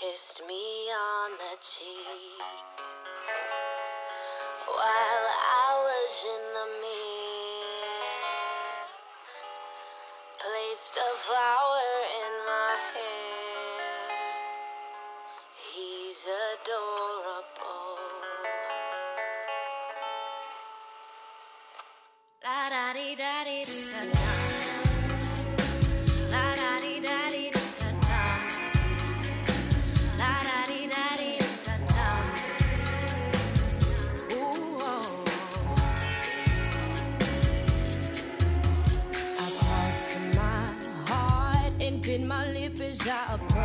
kissed me on the cheek while I was in the mirror, placed a flower in my hair. He's adorable. La da dee da dee.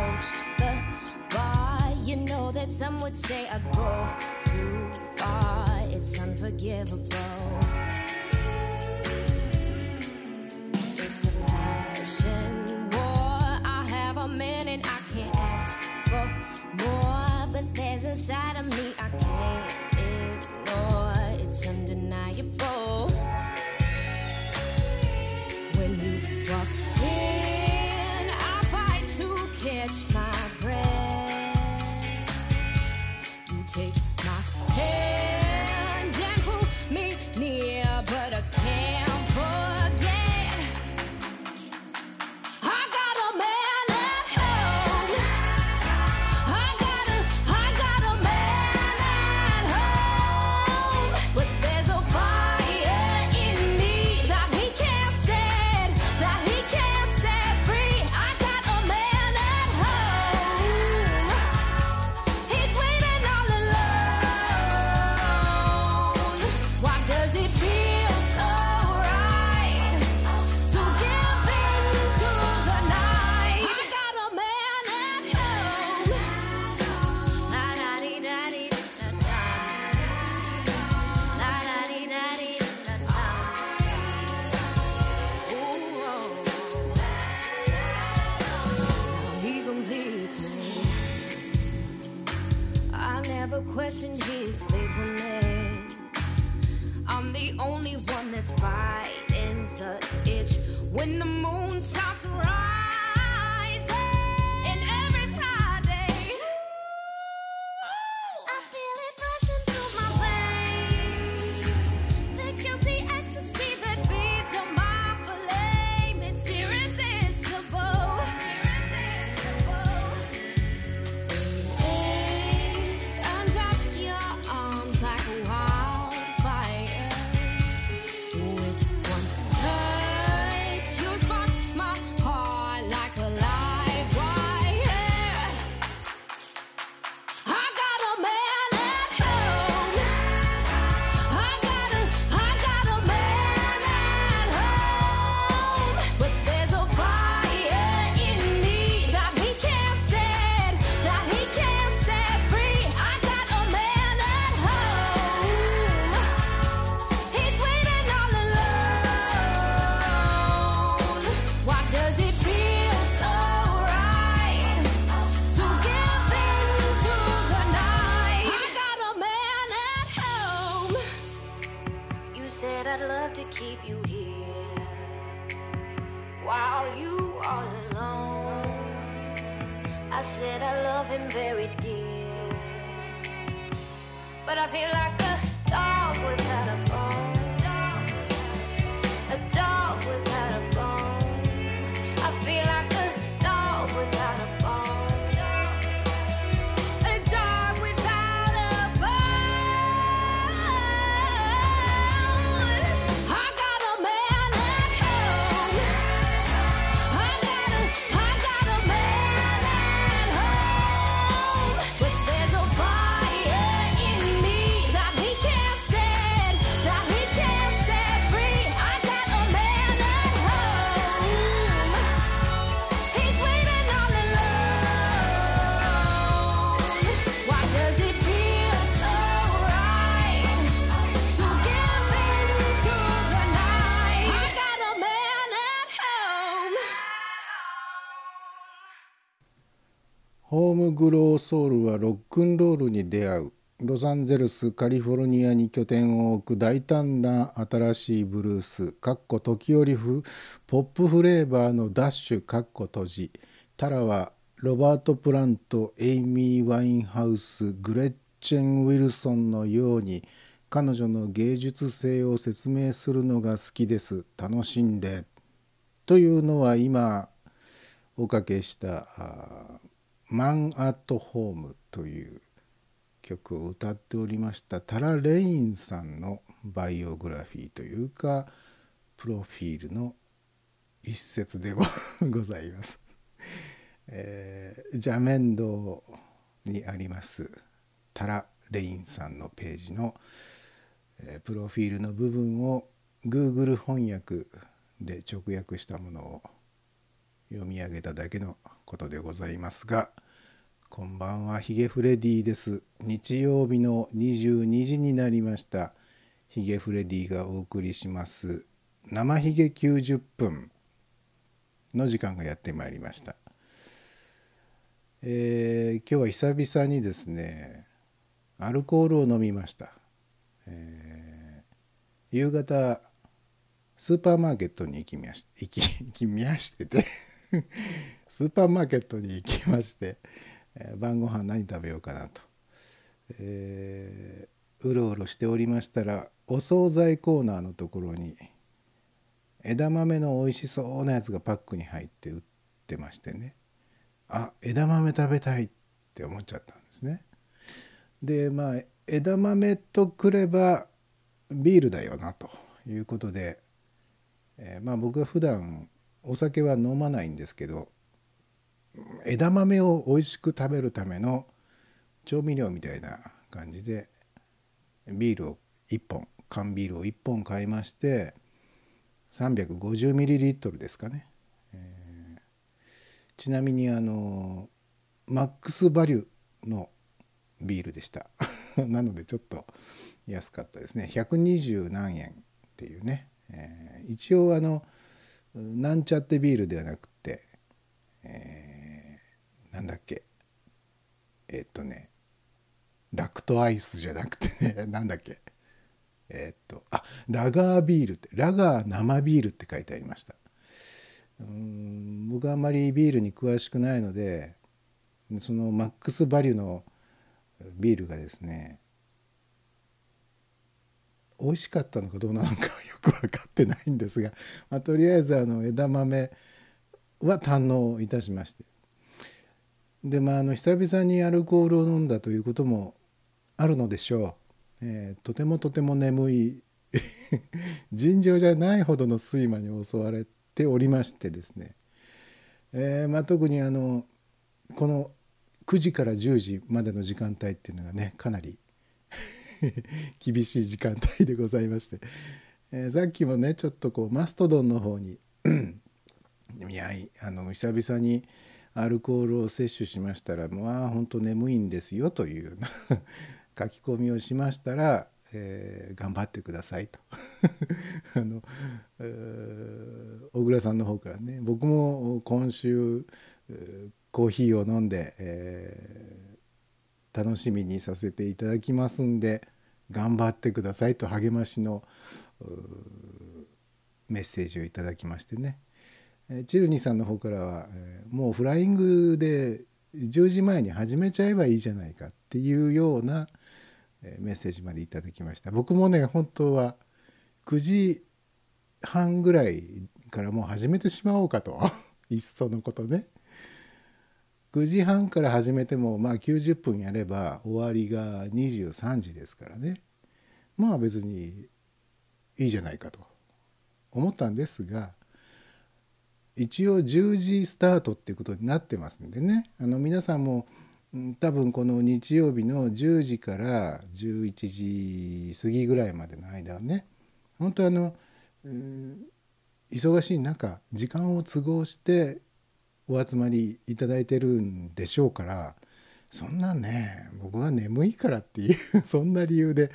approached the bar, you know that some would say I go too far. It's unforgivable. It's a passion war. I have a man and I can't ask for more, but there's inside of me I can't. グローソウルはロックンロールに出会う。ロサンゼルスカリフォルニアに拠点を置く大胆な新しいブルース。かっこ時折ポップフレーバーのダッシュかっこ閉じ。タラはロバート・プラントエイミー・ワインハウスグレッチェン・ウィルソンのように彼女の芸術性を説明するのが好きです。楽しんで。というのは今おかけしたマン・アット・ホーム」という曲を歌っておりましたタラ・レインさんのバイオグラフィーというかプロフィールの一節でございます。えー、ジャメンドにありますタラ・レインさんのページの、えー、プロフィールの部分を Google 翻訳で直訳したものを読み上げただけのことでございますがこんばんはヒゲフレディです。日曜日の22時になりました。ヒゲフレディがお送りします。生ヒゲ90分の時間がやってまいりました。えー、今日は久々にですねアルコールを飲みました、えー、夕方スーパーマーケットに行きまし行き行きましてて。スーパーマーケットに行きまして、え、晩ご飯何食べようかなと、えー、うろうろしておりましたらお惣菜コーナーのところに枝豆の美味しそうなやつがパックに入って売ってましてねあ枝豆食べたいって思っちゃったんですね。でまあ枝豆とくればビールだよなということで、えー、まあ僕は普段お酒は飲まないんですけど枝豆を美味しく食べるための調味料みたいな感じでビールを1本缶ビールを1本買いまして 350ml ですかね。ちなみにあのマックスバリュのビールでした。なのでちょっと安かったですね。120何円っていうね、えー、一応あのなんちゃってビールではなくて、えー、なんだっけ？え、っとねラクトアイスじゃなくてね なんだっけ？え、っとあラガービールってラガー生ビールって書いてありました。うん僕はあんまりビールに詳しくないのでそのマックスバリュのビールがですね美味しかったのかどうなのか よく分かってないんですが、まあ、とりあえずあの枝豆は堪能いたしまして。でまああの久々にアルコールを飲んだということもあるのでしょう、えー、とてもとても眠い 尋常じゃないほどの睡魔に襲われて。おりましてですね、えー、まあ、特にあのこの9時から10時までの時間帯っていうのがねかなり 厳しい時間帯でございまして、えー、さっきもねちょっとこうマストドンの方に いやあの久々にアルコールを摂取しましたらもうあ本当眠いんですよという 書き込みをしましたらえー、頑張ってくださいと。あの、小倉さんの方からね僕も今週コーヒーを飲んで、えー、楽しみにさせていただきますんで頑張ってくださいと励ましのメッセージをいただきましてね。チルニさんの方からは、もうフライングで10時前に始めちゃえばいいじゃないかっていうようなメッセージまでいただきました。僕もね本当は9時半ぐらいからもう始めてしまおうかと。いっそのことね。9時半から始めてもまあ90分やれば終わりが23時ですからね。まあ別にいいじゃないかと思ったんですが一応10時スタートっていうことになってますんでね。あの皆さんも多分この日曜日の10時から11時過ぎぐらいまでの間はね本当あの、忙しい中時間を都合してお集まりいただいてるんでしょうからそんなね僕が眠いからっていう そんな理由で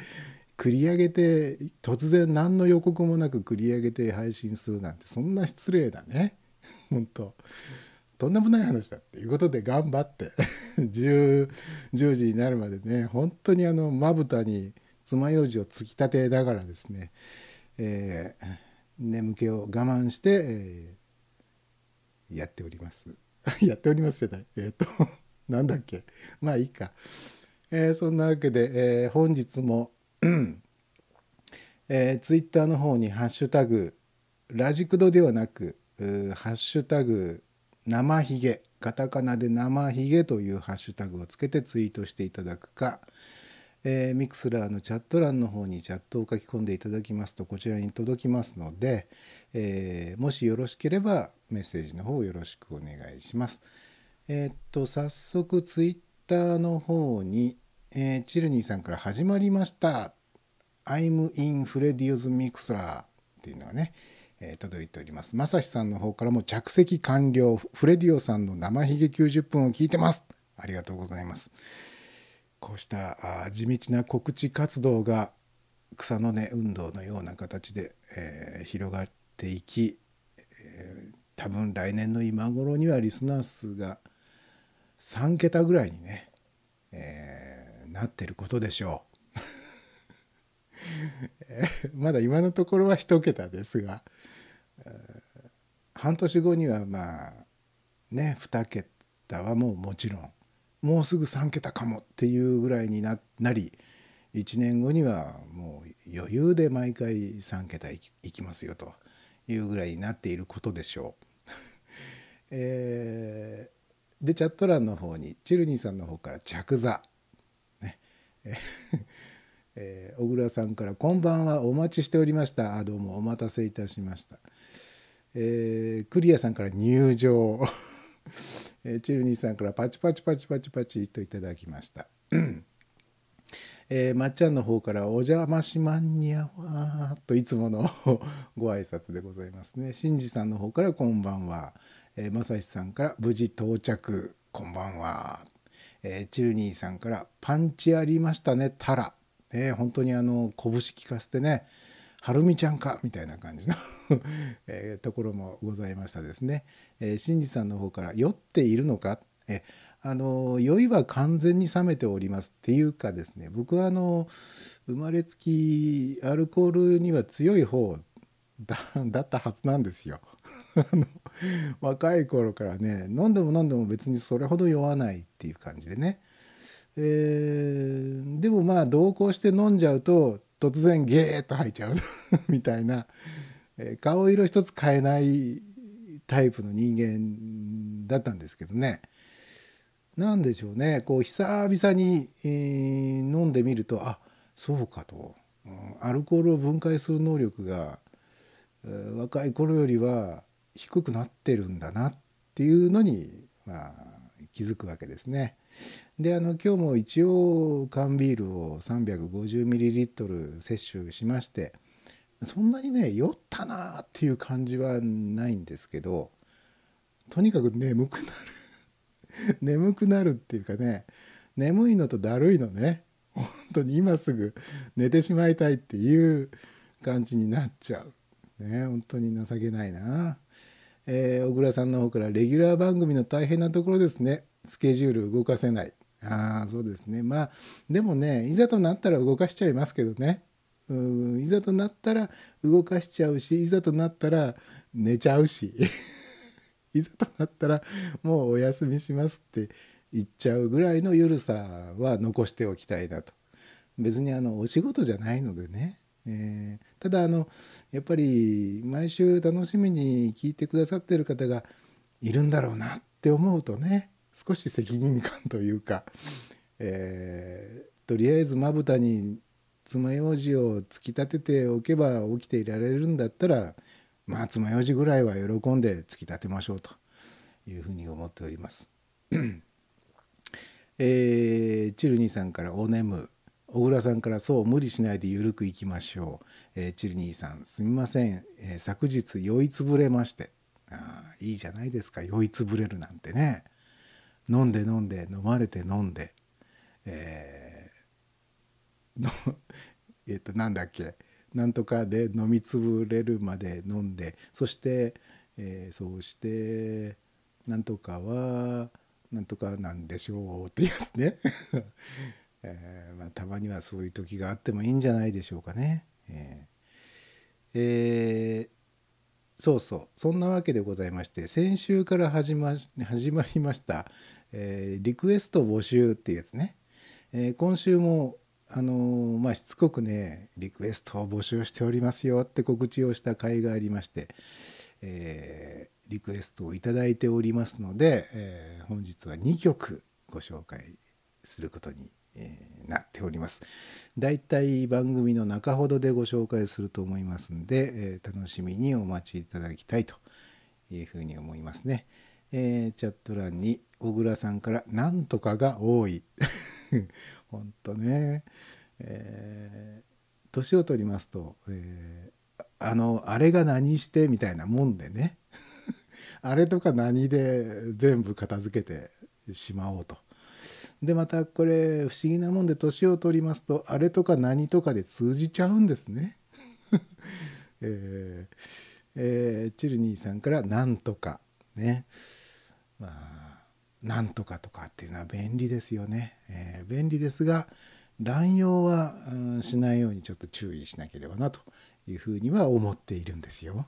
繰り上げて突然何の予告もなく繰り上げて配信するなんてそんな失礼だね。本当。とんでもない話だっていうことで頑張って。10, 10時になるまでね本当にあのまぶたに爪楊枝を突き立てながらですね、えー、眠気を我慢して、えー、やっております。やっておりますじゃない。えっ、となんだっけ。まあいいか、えーそんなわけで、えー本日も、えー、ツイッターの方にハッシュタグラジクドではなくハッシュタグ生ひげカタカナで生ひげというハッシュタグをつけてツイートしていただくか、えーミクスラーのチャット欄の方にチャットを書き込んでいただきますとこちらに届きますので、えーもしよろしければメッセージの方よろしくお願いします。えーっと早速ツイッターの方に、えーチルニーさんから始まりました「I'm in Freddy's Mixler」っていうのがね、えー届いております。まさしさんの方からも着席完了フレディオさんの生ひげ90分を聞いてます。ありがとうございます。こうした地道な告知活動が草の根運動のような形で、えー広がっていき、えー多分来年の今頃にはリスナー数が3桁ぐらいにね、えーなってることでしょう。まだ今のところは1桁ですが、半年後にはまあね2桁はもうもちろんもうすぐ3桁かもっていうぐらいになり1年後にはもう余裕で毎回3桁いきますよというぐらいになっていることでしょう。えーでチャット欄の方にチルニーさんの方から着座、ね 小倉さんから「こんばんはお待ちしておりました」あどうもお待たせいたしました。えークリアさんから入場、えーチルニーさんからパチパチパチパチパチといただきました。えーまっちゃんの方から「お邪魔しまんにゃわ」といつもの ご挨拶でございますね。しんじさんの方から「こんばんは」えまさしさんから「無事到着。こんばんは」えーチューニーさんから「パンチありましたね。タラ」えー本当にあの拳聞かせてね「はるみちゃんか」みたいな感じの、えーところもございましたですね。えー、しんじさんの方から「酔っているのか?」えあの酔いは完全に冷めておりますっていうかですね僕はあの生まれつきアルコールには強い方だ だったはずなんですよ。あの若い頃からね飲んでも飲んでも別にそれほど酔わないっていう感じでね、えーでもまあ同行して飲んじゃうと突然ゲーッと吐いちゃう。みたいな、えー顔色一つ変えないタイプの人間だったんですけどね。なんでしょうね。こう久々に、えー飲んでみるとあそうかと、うんアルコールを分解する能力が、えー若い頃よりは低くなってるんだなっていうのに、まあ、気づくわけですね。であの今日も一応缶ビールを 350ml 摂取しましてそんなにね酔ったなっていう感じはないんですけどとにかく眠くなる 眠くなるっていうかね眠いのとだるいのね本当に今すぐ寝てしまいたいっていう感じになっちゃう。ね本当に情けないな。えー小倉さんの方からレギュラー番組の大変なところですね。スケジュール動かせない。ああそうですね。まあでもねいざとなったら動かしちゃいますけどね。うんいざとなったら動かしちゃうしいざとなったら寝ちゃうし。いざとなったらもうお休みしますって言っちゃうぐらいの緩さは残しておきたいなと。別にあのお仕事じゃないのでね、えーただあのやっぱり毎週楽しみに聞いてくださってる方がいるんだろうなって思うとね少し責任感というか、えーとりあえずまぶたに爪楊枝を突き立てておけば起きていられるんだったらまあ爪楊枝ぐらいは喜んで突き立てましょうというふうに思っております。えーチルニーさんからお眠小倉さんからそう無理しないでゆるくいきましょう、えーチルニーさんすみません、えー昨日酔いつぶれまして。あいいじゃないですか。酔いつぶれるなんてね。飲んで飲んで飲まれて飲んで。えー のえっとなんだっけ。なんとかで飲みつぶれるまで飲んで。そして、えーそうしてなんとかはなんとかなんでしょうってやつね、えーまあ、たまにはそういう時があってもいいんじゃないでしょうかね。えーえーそうそうそんなわけでございまして先週から始ま始まりました、えリクエスト募集っていうやつね、え今週もあのまあしつこくねリクエストを募集しておりますよって告知をした回がありまして、えーリクエストをいただいておりますので、えー本日は2曲ご紹介することに、えーなっております。だいたい番組の中ほどでご紹介すると思いますんで、えー楽しみにお待ちいただきたいというふうに思いますね。えーチャット欄に小倉さんから「なんとかが多い」ほんとね、えー年を取りますと、えーあのあれが何してみたいなもんでね あれとか何で全部片付けてしまおうと。でまたこれ不思議なもんで年を取りますとあれとか何とかで通じちゃうんですね。えーえーチルニーさんから「なんとか」ねまあ「なんとか」とかっていうのは便利ですよね。えー便利ですが乱用は、うんしないようにちょっと注意しなければなというふうには思っているんですよ。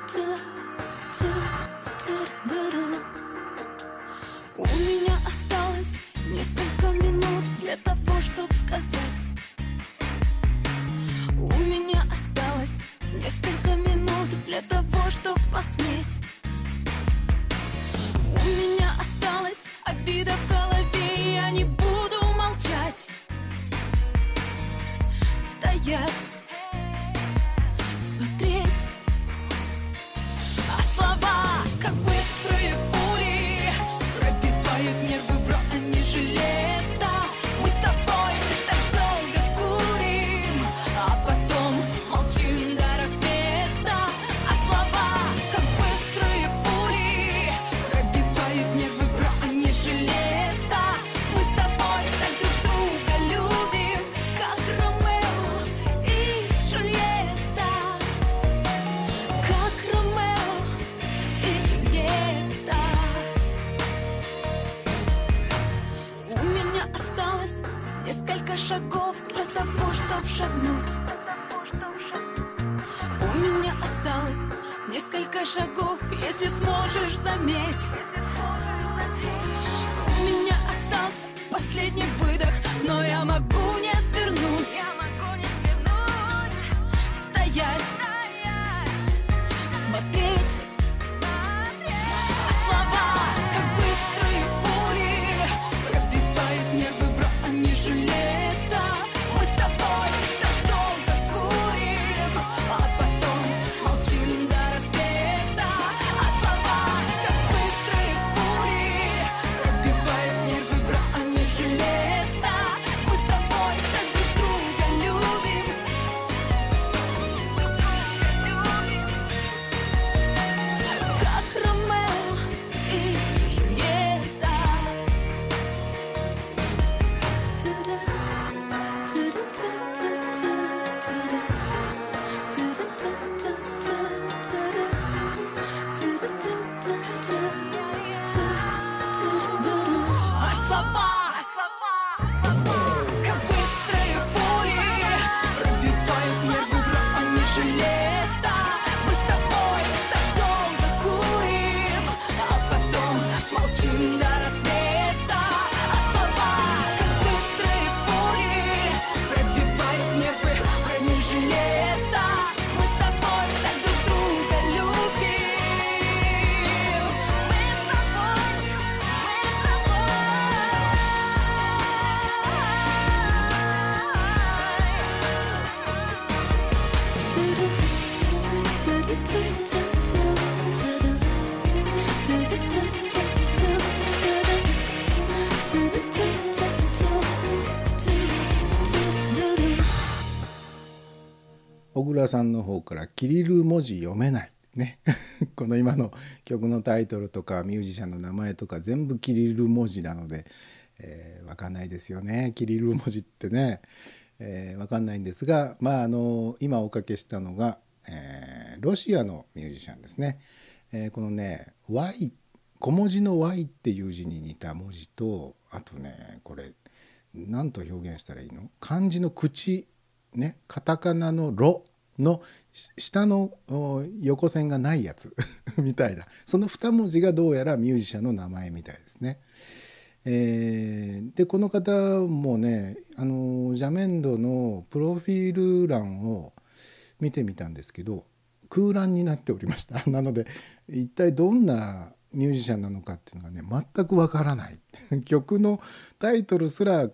yet. 倉さんの方から「キリル文字読めない」ね。この今の曲のタイトルとかミュージシャンの名前とか全部キリル文字なので、えー、分かんないですよね。キリル文字ってね、えー、分かんないんですがまああの今おかけしたのが、えーロシアのミュージシャンですね、えーこのね Y 小文字の Y っていう字に似た文字とあとねこれ何と表現したらいいの？漢字の口。ね。カタカナの「ロ」の下の横線がないやつ みたいな。その2文字がどうやらミュージシャンの名前みたいですね。えー、でこの方もねあの邪面ドのプロフィール欄を見てみたんですけど空欄になっておりました。なので一体どんなミュージシャンなのかっていうのがね全くわからない。曲のタイトルすら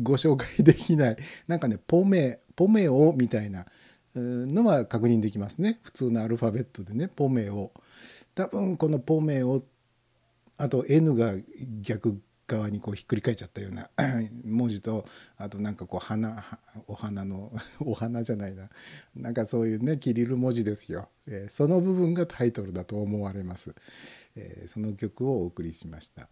ご紹介できない。なんかねポメポメオみたいなのは確認できますね。普通のアルファベットでねポメオ。多分このポメオあと N が逆側にこうひっくり返っちゃったような 文字とあとなんかこう花お花の お花じゃないな。なんかそういうねキリル文字ですよ、えー、その部分がタイトルだと思われます、えー、その曲をお送りしました。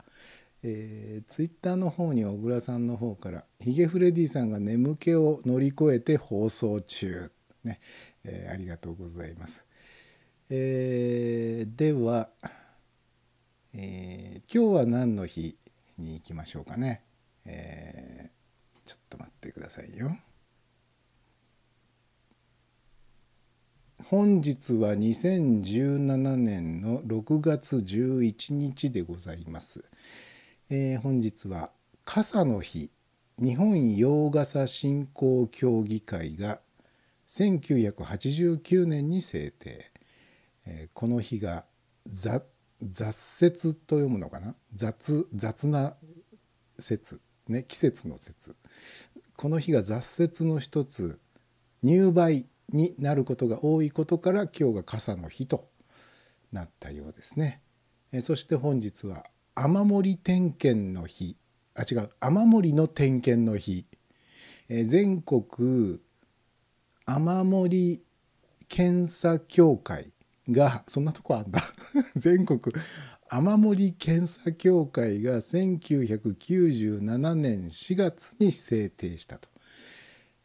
えー、ツイッターの方に小倉さんの方から「ヒゲフレディさんが眠気を乗り越えて放送中」ね、えー、ありがとうございます。えー、では、えー、今日は何の日に行きましょうかね。えー、ちょっと待ってくださいよ。本日は2017年の6月11日でございます。えー、本日は傘の日。日本洋傘振興協議会が1989年に制定、えー、この日が雑雪と読むのかな？雑雑な節ね季節の節この日が雑雪の一つ。入梅になることが多いことから今日が傘の日となったようですね。えそして本日は雨漏り点検の日。あ違う。雨漏りの点検の日、え、全国雨漏り検査協会がそんなとこあんだ。全国雨漏り検査協会が1997年4月に制定したと。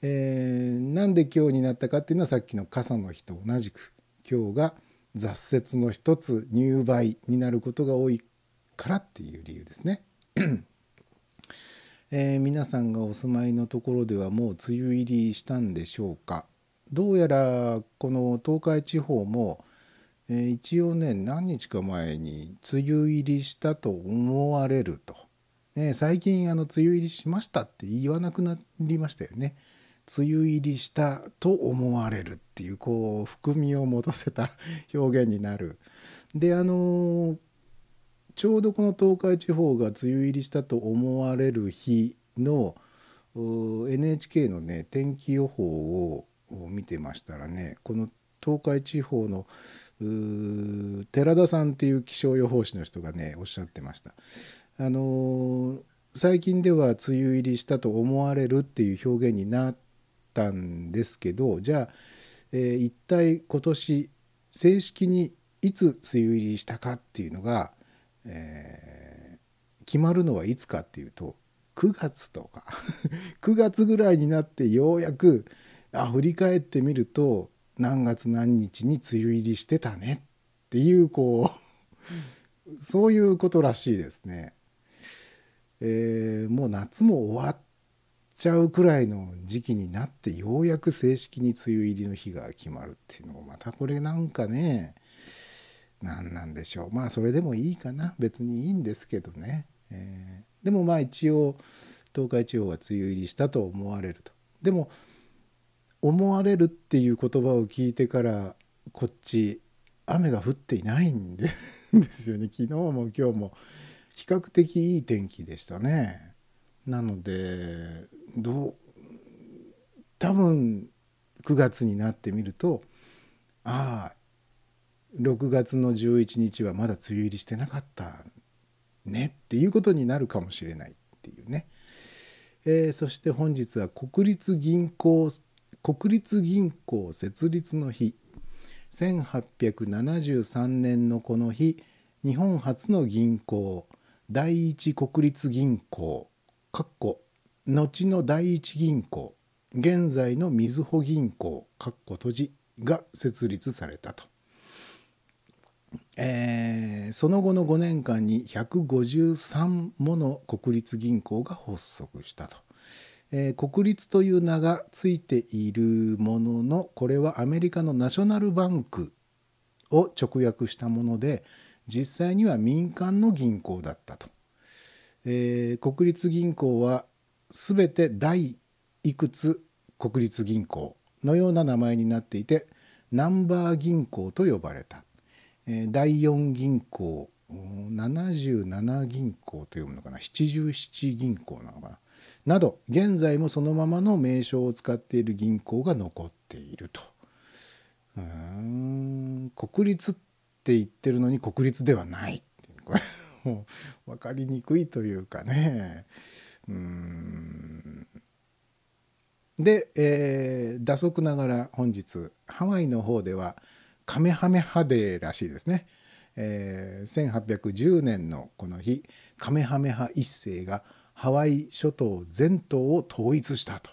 えー、なんで今日になったかっていうのはさっきの傘の日と同じく。今日が雑雪の一つ入梅になることが多い。からっていう理由ですね。えー、皆さんがお住まいのところではもう梅雨入りしたんでしょうかどうやらこの東海地方も、えー、一応ね何日か前に梅雨入りしたと思われると、ね、最近あの梅雨入りしましたって言わなくなりましたよね。梅雨入りしたと思われるっていうこう含みを持たせた表現になる。であのちょうどこの東海地方が梅雨入りしたと思われる日の NHK のね天気予報を見てましたらねこの東海地方の寺田さんっていう気象予報士の人がねおっしゃってました。あの最近では梅雨入りしたと思われるっていう表現になったんですけどじゃあ、えー、一体今年正式にいつ梅雨入りしたかっていうのがえー、決まるのはいつかっていうと9月とか 9月ぐらいになってようやくあ振り返ってみると何月何日に梅雨入りしてたねっていうこう そういうことらしいですね。えー、もう夏も終わっちゃうくらいの時期になってようやく正式に梅雨入りの日が決まるっていうのもまたこれなんかね何なんでしょう。まあそれでもいいかな。別にいいんですけどね、えー、でもまあ一応東海地方は梅雨入りしたと思われると。でも思われるっていう言葉を聞いてからこっち雨が降っていないん ですよね。昨日も今日も。比較的いい天気でしたね。なのでどう多分9月になってみるとああ6月の11日はまだ梅雨入りしてなかったねっていうことになるかもしれないっていうね、えー、そして本日は国立銀行国立銀行設立の日1873年のこの日日本初の銀行第一国立銀行かっこ後の第一銀行現在のみずほ銀行かっこ閉じが設立されたと。えーその後の5年間に153もの国立銀行が発足したと。えー国立という名がついているもののこれはアメリカのナショナルバンクを直訳したもので実際には民間の銀行だったと。えー国立銀行は全て第いくつ国立銀行のような名前になっていてナンバー銀行と呼ばれた、第4銀行77銀行と読むのかな？77銀行なのかな？など現在もそのままの名称を使っている銀行が残っていると。うん国立って言ってるのに国立ではないってこれ もう分かりにくいというかね。うん。で、えー打足ながら本日ハワイの方ではカメハメハデーらしいですね、えー1810年のこの日カメハメハ一世がハワイ諸島全島を統一したと。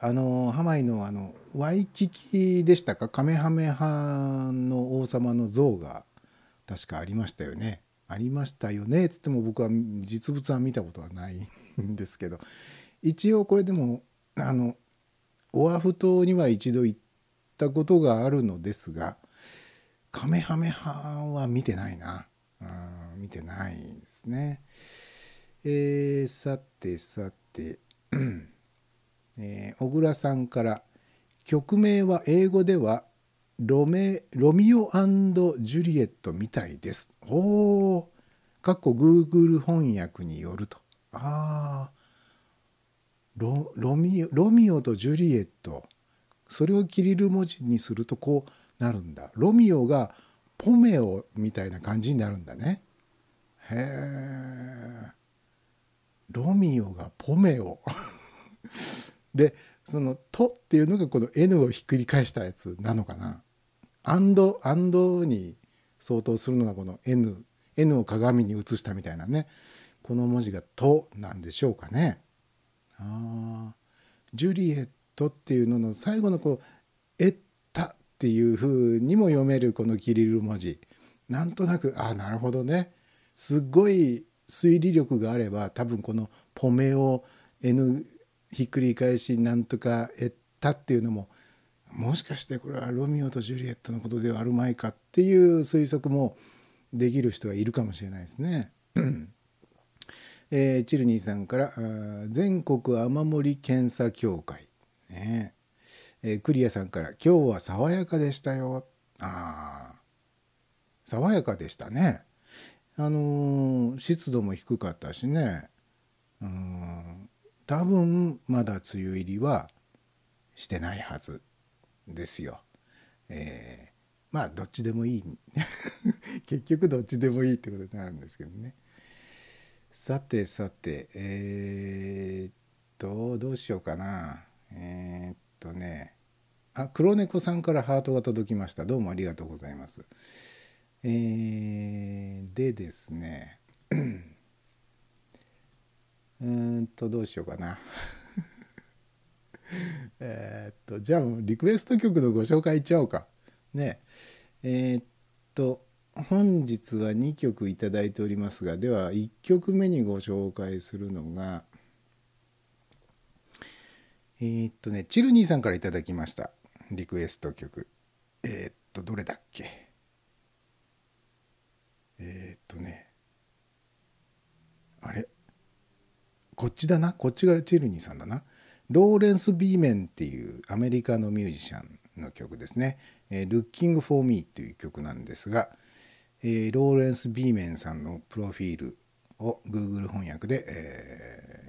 あのハワイのあのワイキキでしたか？カメハメハの王様の像が確かありましたよね。ありましたよねっつっても僕は実物は見たことはないんですけど一応これでもあのオアフ島には一度行ったことがあるのですがカメハメハは見てないなうん見てないですね。えーさてさてえー小倉さんから曲名は英語ではロメロミオジュリエットみたいです。おお、かっこ Google 翻訳によると。ああ、ロロミロミオとジュリエット。それをキリル文字にするとこうなるんだ。ロミオがポメオみたいな感じになるんだね。へえ。ロミオがポメオ。でその「と」っていうのがこの N をひっくり返したやつなのかな。アンドアンドに相当するのがこの N N を鏡に映したみたいなねこの文字が「と」なんでしょうかね。あジュリエットっていうのの最後のこう「エッタ」っていう風にも読めるこのキリル文字。なんとなくああなるほどね。すごい推理力があれば多分この「ポメオ N ひっくり返しなんとか「エッタ」っていうのももしかしてこれはロミオとジュリエットのことではあるまいかっていう推測もできる人がいるかもしれないですね。えーチルニーさんから全国雨漏り検査協会、ね。えークリアさんから「今日は爽やかでしたよ」あー。爽やかでしたね。あのー湿度も低かったしね。うん。多分まだ梅雨入りはしてないはずですよ。えー。まあどっちでもいい。結局どっちでもいいってことになるんですけどね。さてさてえーっとどうしようかな。えーっとねあ黒猫さんからハートが届きましたどうもありがとうございます。えーでですね うんとどうしようかな。えっとじゃあもうリクエスト曲のご紹介いっちゃおうか。ねえーっと本日は2曲いただいておりますがでは1曲目にご紹介するのがえーっとねチルニーさんからいただきました。リクエスト曲。えーっとどれだっけ？えーっとね。あれ？こっちだな？こっちがチルニーさんだな？ローレンス・ビーメンっていうアメリカのミュージシャンの曲ですね「えー Looking for Me」という曲なんですが、えーローレンス・ビーメンさんのプロフィールを Google 翻訳で、え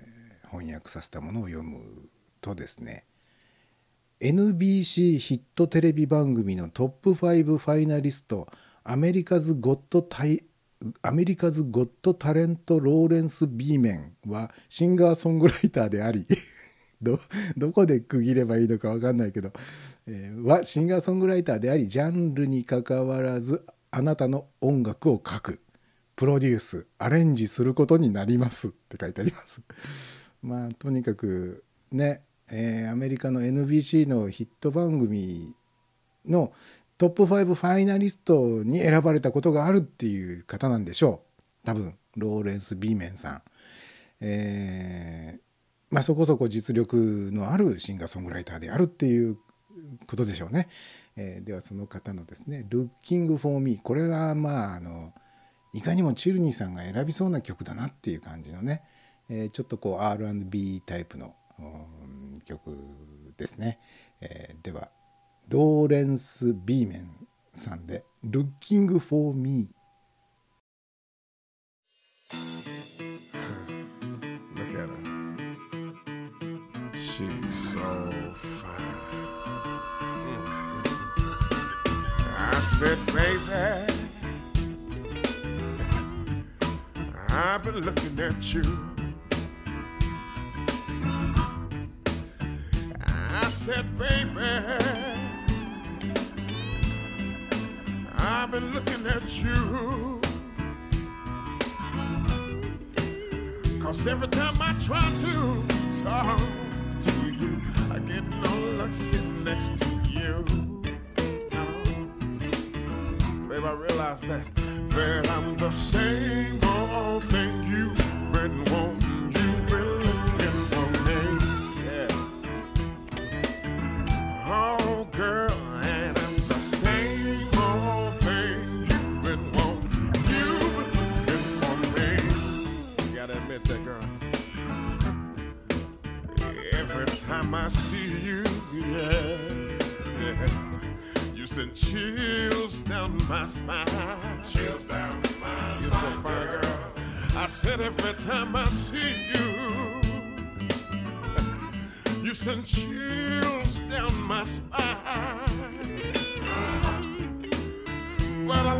ー翻訳させたものを読むとですね NBC ヒットテレビ番組のトップ5ファイナリスト America's Got Ta America's Got Talent ローレンス・ビーメンはシンガーソングライターであり どどこで区切ればいいのか分かんないけど、えーはシンガーソングライターでありジャンルにかかわらずあなたの音楽を書くプロデュースアレンジすることになりますって書いてあります。まあとにかくね、えーアメリカの NBC のヒット番組のトップ5ファイナリストに選ばれたことがあるっていう方なんでしょう多分ローレンス・ビーメンさん。えーまあ、そこそこ実力のあるシンガーソングライターであるっていうことでしょうね。えーではその方のですね「Looking for Me」これはまああのいかにもチルニーさんが選びそうな曲だなっていう感じのね、えーちょっとこう R&B タイプのうん曲ですね。えーではローレンス・ビーメンさんで「Looking for Me Look at her. She's so fine. I said, baby, I've been looking at you. Said, baby, I've been looking at you. Cause every time I try to talk to you, I get no luck sitting next to you. Babe, I realize that, that I'm the same old thing you've time I see you, yeah, yeah, you send chills down my spine. Chills down my spine. You're so fine, girl. I said every time I see you, you send chills down my spine. But I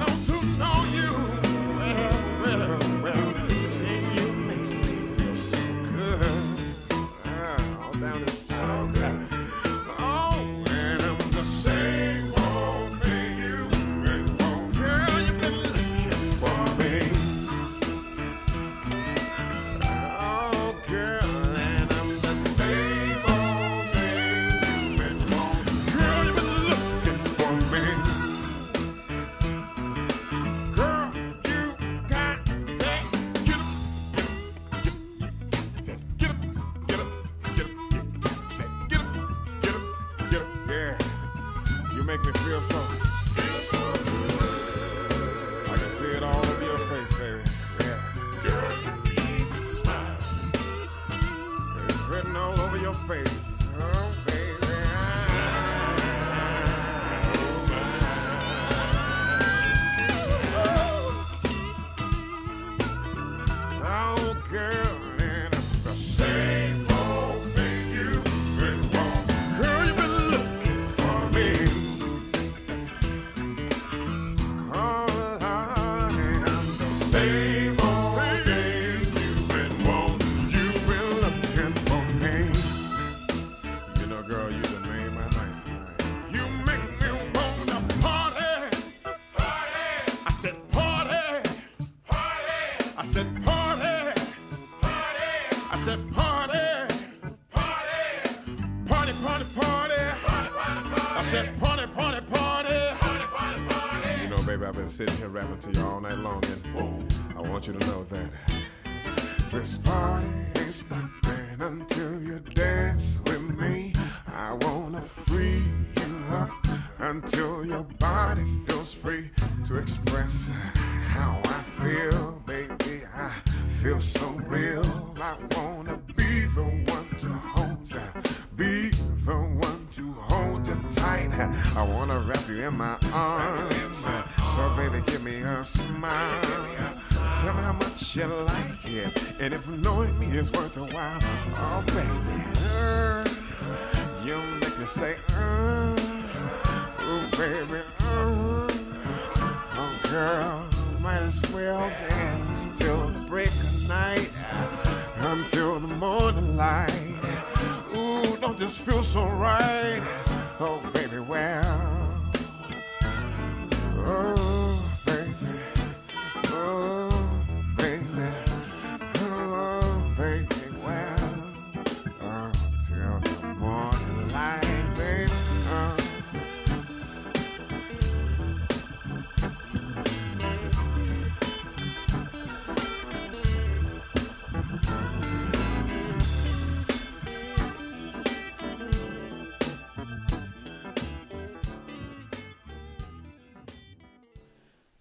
say,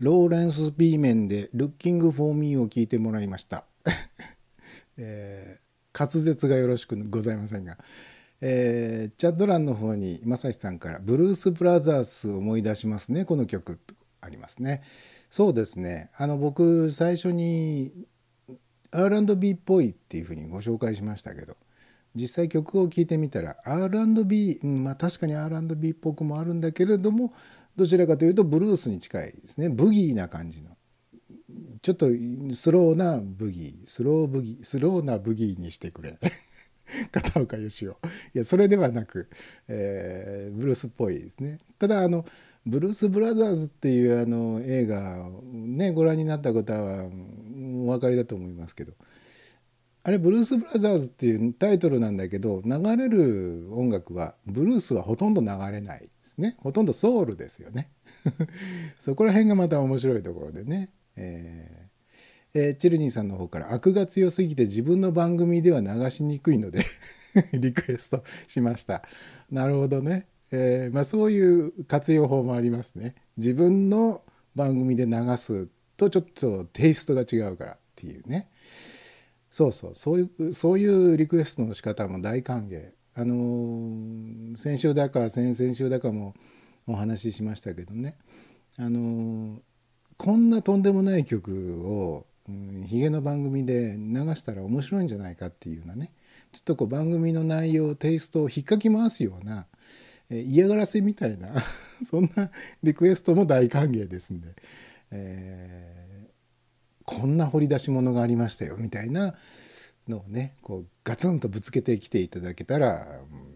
ローレンス B 面で「Looking for Me」を聞いてもらいました、えー滑舌がよろしくございませんが、えーチャット欄の方に正志さんから「ブルース・ブラザース思い出しますねこの曲」ありますね。そうですね。あの僕最初に R&B っぽいっていうふうにご紹介しましたけど実際曲を聴いてみたら R&B、まあ確かに R&B っぽくもあるんだけれどもどちらかというとブルースに近いですね。ブギーな感じの。ちょっとスローなブギー。スローブギー。スローなブギーにしてくれ。片岡義雄。いやそれではなく、えーブルースっぽいですね。ただあのブルース・ブラザーズっていうあの映画ねご覧になった方はお分かりだと思いますけど。あれブルース・ブラザーズっていうタイトルなんだけど流れる音楽はブルースはほとんど流れないですね。ほとんどソウルですよね。そこら辺がまた面白いところでね、えーえーチルニーさんの方から悪が強すぎて自分の番組では流しにくいので リクエストしました。なるほどね、えーまあ、そういう活用法もありますね。自分の番組で流すとちょっとテイストが違うからっていうね。そうそう。そういうそういうリクエストの仕方も大歓迎。あのー先週だか先々週だかもお話ししましたけどね。あのーこんなとんでもない曲を、うん、ヒゲの番組で流したら面白いんじゃないかっていうようなね。ちょっとこう番組の内容テイストを引っかき回すような、え嫌がらせみたいな そんなリクエストも大歓迎ですんで、えーこんな掘り出し物がありましたよみたいなのをねこうガツンとぶつけてきていただけたら、うん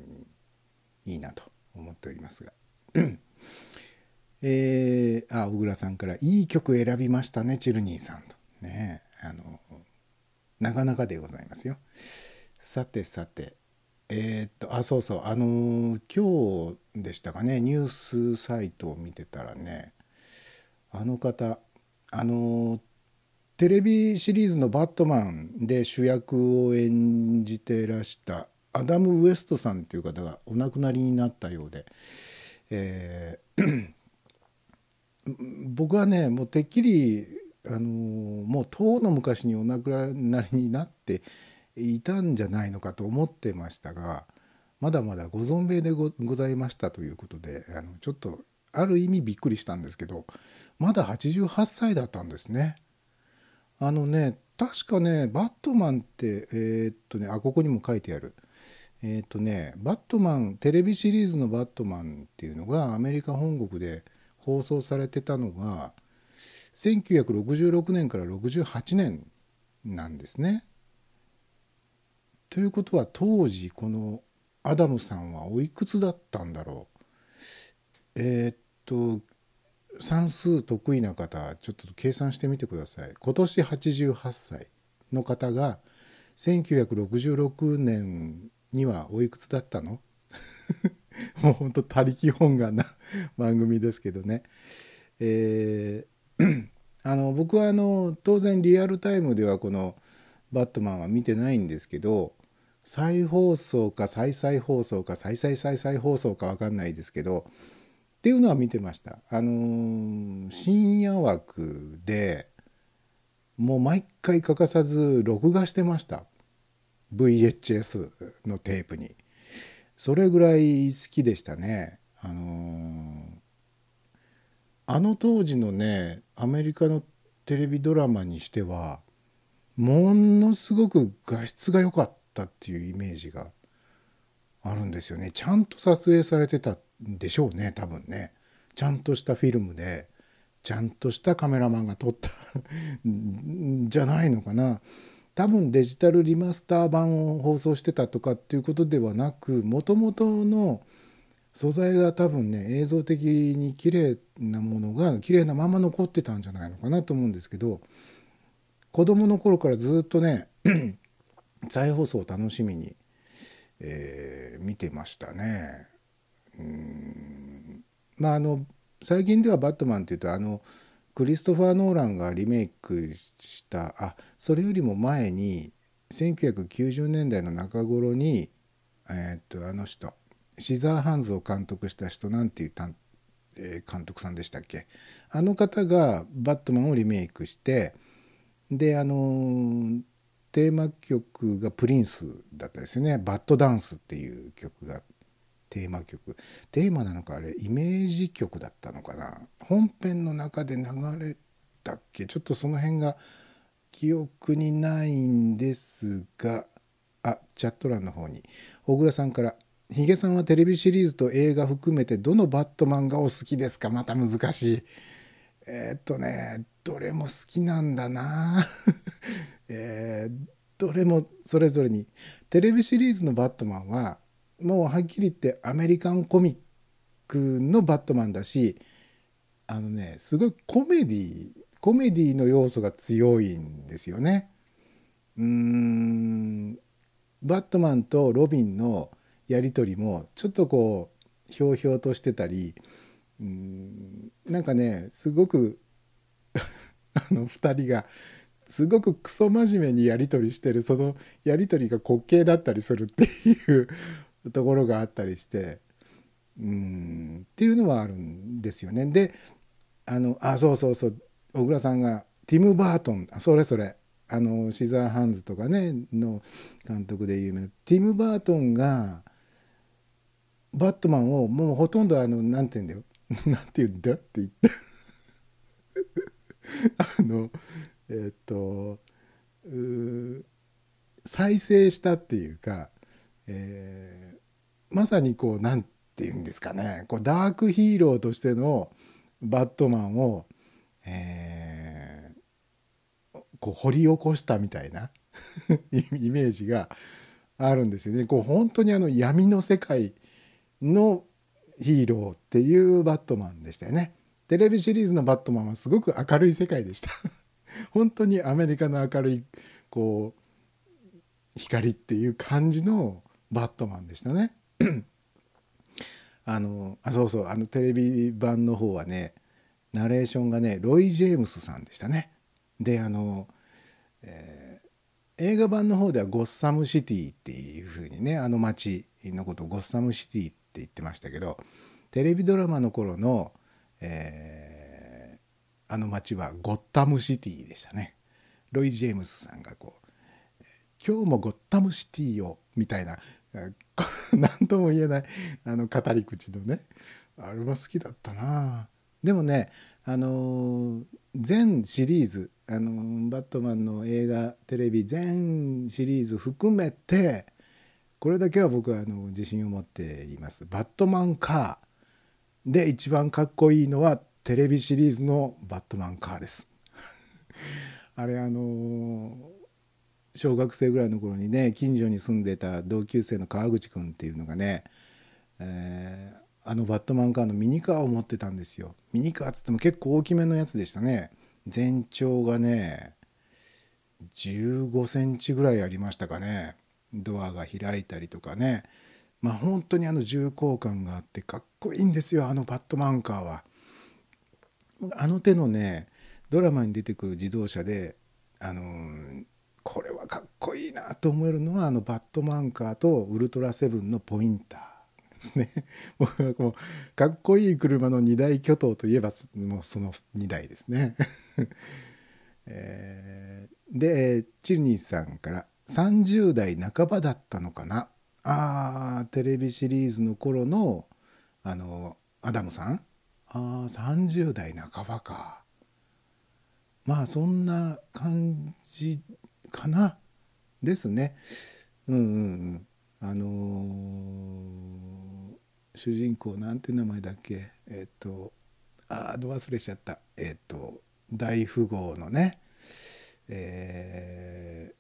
いいなと思っておりますが。えー、あ小倉さんから「いい曲選びましたねチルニーさん」とねあのなかなかでございますよ。さてさてえーっとあそうそうあのー今日でしたかねニュースサイトを見てたらねあの方あのーテレビシリーズの「バットマン」で主役を演じてらしたアダム・ウエストさんという方がお亡くなりになったようで、えー僕はねもうてっきり、あのーもう遠の昔にお亡くなりになっていたんじゃないのかと思ってましたがまだまだご存命でごございましたということであのちょっとある意味びっくりしたんですけどまだ88歳だったんですね。あのね確かねバットマンってえーっとねあここにも書いてある。えーっとねバットマンテレビシリーズの「バットマン」っていうのがアメリカ本国で放送されてたのが1966年から68年なんですね。ということは当時このアダムさんはおいくつだったんだろうえーっと算数得意な方ちょっと計算してみてください。今年88歳の方が1966年にはおいくつだったの？もうほんと他力本願な番組ですけどね。えー あの僕はあの当然リアルタイムではこの「バットマン」は見てないんですけど再放送か再々放送か再々再々放送か分かんないですけどっていうのは見てました。あのー深夜枠でもう毎回欠かさず録画してました VHS のテープに。それぐらい好きでしたね。あのーあの当時のねアメリカのテレビドラマにしてはものすごく画質が良かったっていうイメージがあるんですよね。ちゃんと撮影されてたんでしょうね多分ね。ちゃんとしたフィルムでちゃんとしたカメラマンが撮ったんじゃないのかな。多分デジタルリマスター版を放送してたとかっていうことではなくもともとの素材が多分ね映像的に綺麗なものが綺麗なまま残ってたんじゃないのかなと思うんですけど子供の頃からずっとね 再放送を楽しみに、えー見てましたね。うんまああの最近では「バットマン」っていうとあのクリストファー・ノーランがリメイクしたあそれよりも前に1990年代の中頃にえーっとあの人シザーハンズを監督した人なんていうたえー監督さんでしたっけ？あの方がバットマンをリメイクしてであのーテーマ曲がプリンスだったですよね「バッドダンス」っていう曲がテーマ曲。テーマなのかあれイメージ曲だったのかな。本編の中で流れたっけ？ちょっとその辺が記憶にないんですがあチャット欄の方に。小倉さんから「ヒゲさんはテレビシリーズと映画含めてどのバットマンがお好きですか?」また難しい。えーっとねどれも好きなんだな、えーどれもそれぞれにテレビシリーズのバットマンはもうはっきり言ってアメリカンコミックのバットマンだしあのねすごいコメディコメディの要素が強いんですよね。うーんバットマンとロビンのやり取りもちょっとこうひょうひょうとしてたりうんなんかねすごく あの2人がすごくクソ真面目にやり取りしてるそのやり取りが滑稽だったりするっていう ところがあったりしてうんっていうのはあるんですよね。であのあそうそうそう小倉さんがティム・バートンあそれそれあのシザーハンズとかねの監督で有名なティム・バートンがバットマンをもうほとんどあのなんて言うんだよ なんて言うんだって言ってあのえっと再生したっていうか、えーまさにこうなんて言うんですかねこうダークヒーローとしてのバットマンを、えーこう掘り起こしたみたいな イメージがあるんですよね。こう本当にあの闇の世界のヒーローっていうバットマンでしたよね。テレビシリーズのバットマンはすごく明るい世界でした。本当にアメリカの明るいこう光っていう感じのバットマンでしたね。あのあそうそうあのテレビ版の方はねナレーションがねロイ・ジェームスさんでしたね。であの、えー映画版の方ではゴッサムシティっていう風にねあの街のことをゴッサムシティって言ってましたけどテレビドラマの頃の、えーあの街はゴッタムシティでしたね。ロイ・ジェームスさんがこう「今日もゴッタムシティを」みたいな 何とも言えないあの語り口のねあれは好きだったなでもねあの全シリーズあのバットマンの映画テレビ全シリーズ含めてこれだけは僕はあの自信を持っています。バットマンカーで一番かっこいいのはテレビシリーズのバットマンカーです。あれあのー小学生ぐらいの頃にね近所に住んでた同級生の川口くんっていうのがね、えーあのバットマンカーのミニカーを持ってたんですよ。ミニカーっつっても結構大きめのやつでしたね。全長がね15センチぐらいありましたかね。ドアが開いたりとかね。まあ本当にあの重厚感があってかっこいいんですよあのバットマンカーは。あの手のねドラマに出てくる自動車であのーこれはかっこいいなと思えるのはあのバットマンカーとウルトラセブンのポインターですね。もうかっこいい車の二大巨頭といえばもうその2台ですね。えーでチルニーさんから30代半ばだったのかなあテレビシリーズの頃のあのアダムさん？あー30代半ばか。まあそんな感じかな。ですね。うんうんうん。あのー主人公なんて名前だっけ？えっ、とあーど忘れしちゃった。えっ、と大富豪のね。え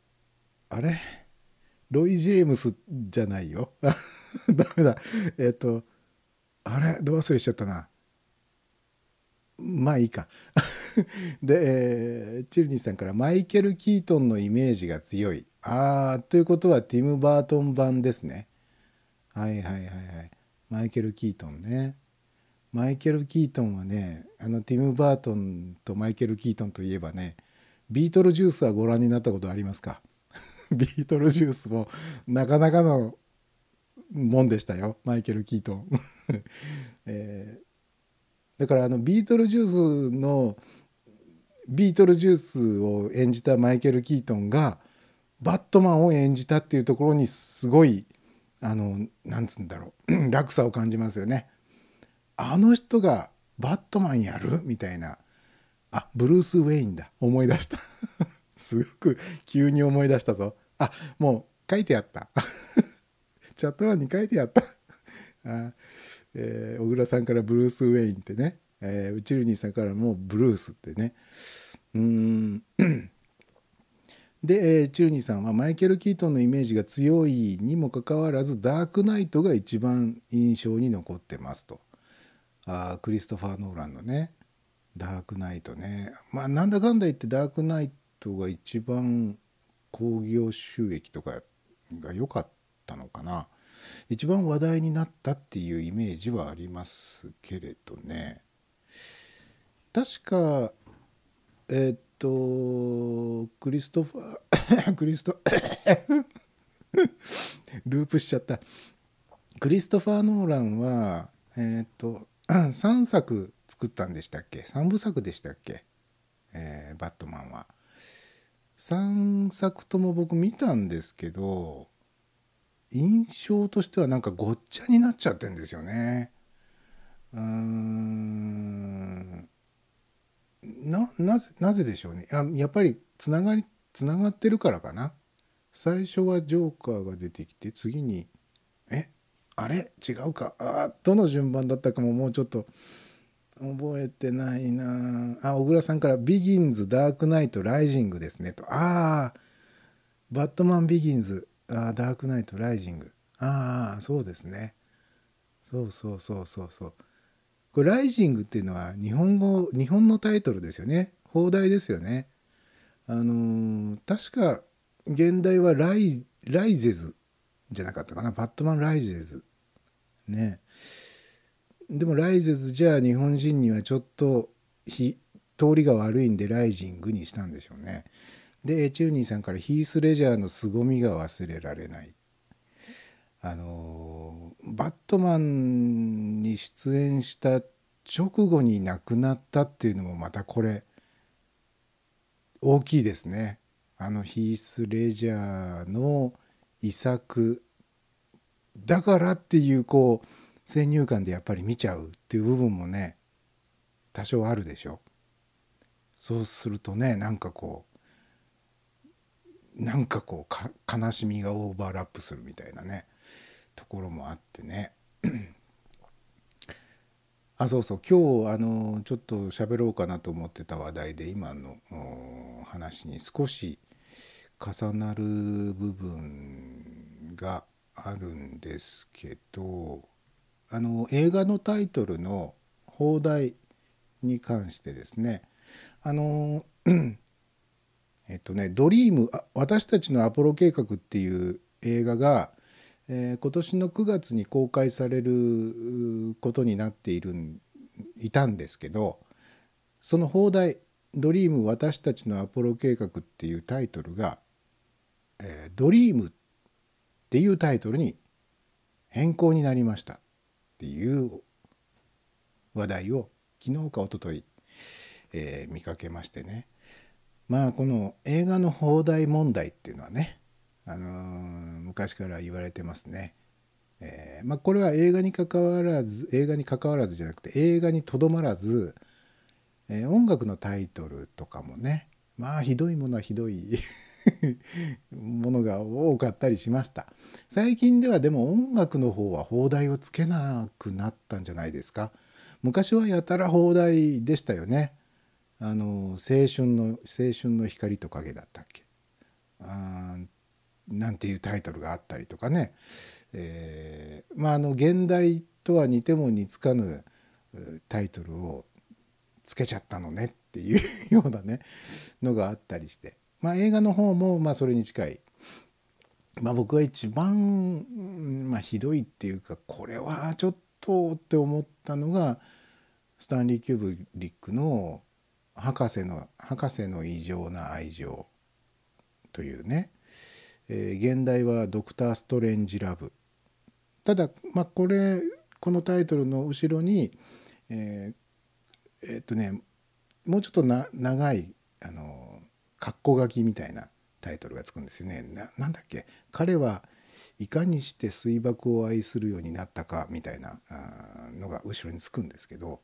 ーあれ？ロイ・ジェームスじゃないよ。ダメだ。えっ、とあれど忘れしちゃったな。まあいいか。で、えーチルニーさんからマイケル・キートンのイメージが強い。あーということはティム・バートン版ですね。はいはいはいはい。マイケル・キートンね。マイケル・キートンはねあのティム・バートンとマイケル・キートンといえばねビートルジュースはご覧になったことありますか？ビートルジュースもなかなかのもんでしたよ。マイケル・キートン、えーだからあのビートルジュースのビートルジュースを演じたマイケル・キートンがバットマンを演じたっていうところにすごいあのなんつうんだろう 落差を感じますよね。あの人がバットマンやる？みたいな。あブルース・ウェインだ。思い出した。すごく急に思い出したぞ。あもう書いてあった。チャット欄に書いてあった。あ、えー小倉さんからブルース・ウェインってね、えー、ウチルニーさんからもブルースってね。うん。で、えーチューニーさんはマイケル・キートンのイメージが強いにもかかわらずダークナイトが一番印象に残ってますと。あクリストファー・ノーランのね。ダークナイトね。まあなんだかんだ言ってダークナイトが一番興行収益とかが良かった。たのかな。一番話題になったっていうイメージはありますけれどね。確かえっとクリストファー クリスト ループしちゃった。クリストファー・ノーランはえっと 3作作ったんでしたっけ？3部作でしたっけ、えーバットマンは。3作とも僕見たんですけど印象としてはなんかごっちゃになっちゃってんですよね。うん。なぜなぜでしょうね。あやっぱりつながりつながってるからかな。最初はジョーカーが出てきて次にえあれ？違うか。あどの順番だったかももうちょっと覚えてないな。あ小倉さんから「ビギンズダークナイトライジングですね」と。ああバットマンビギンズ。あーダークナイトライジング。ああそうですね。そうそうそうそうそう。これライジングっていうのは日本語日本のタイトルですよね。放題ですよね。あのー確か現代はライライゼズじゃなかったかな。バットマンライゼズ。ね。でもライゼズじゃあ日本人にはちょっと通りが悪いんでライジングにしたんでしょうね。でチューニーさんからヒース・レジャーの凄みが忘れられない。あのバットマンに出演した直後に亡くなったっていうのもまたこれ大きいですね。あのヒース・レジャーの遺作だからっていうこう先入観でやっぱり見ちゃうっていう部分もね多少あるでしょ。そうするとねなんかこうなんかこうか悲しみがオーバーラップするみたいなねところもあってね。あそうそう今日あのちょっと喋ろうかなと思ってた話題で今の話に少し重なる部分があるんですけどあの映画のタイトルの放題に関してですねあのえっとね「ドリームあ私たちのアポロ計画」っていう映画が、えー今年の9月に公開されることになっているいたんですけどその放題「ドリーム私たちのアポロ計画」っていうタイトルが「えードリーム」っていうタイトルに変更になりましたっていう話題を昨日か一昨日、えー見かけましてね。まあこの映画の放題問題っていうのはね、あのー昔から言われてますね。えーまあ、これは映画に関わらず映画に関わらずじゃなくて映画にとどまらず、えー音楽のタイトルとかもねまあひどいものはひどい ものが多かったりしました。最近ではでも音楽の方は放題をつけなくなったんじゃないですか。昔はやたら放題でしたよね。あの青春の青春の光と影だったっけ？あなんていうタイトルがあったりとかね、えーまああの現代とは似ても似つかぬタイトルをつけちゃったのねっていうようなねのがあったりして。まあ映画の方もまあそれに近い。まあ僕は一番、まあ、ひどいっていうかこれはちょっとって思ったのがスタンリー・キューブリックの「博士の博士の異常な愛情」というね、えー現代は「ドクター・ストレンジ・ラブ」ただまあこれこのタイトルの後ろに、えーえっとねもうちょっとな長いあの括弧書きみたいなタイトルがつくんですよね。なんだっけ？彼はいかにして水爆を愛するようになったかみたいなあのが後ろにつくんですけど、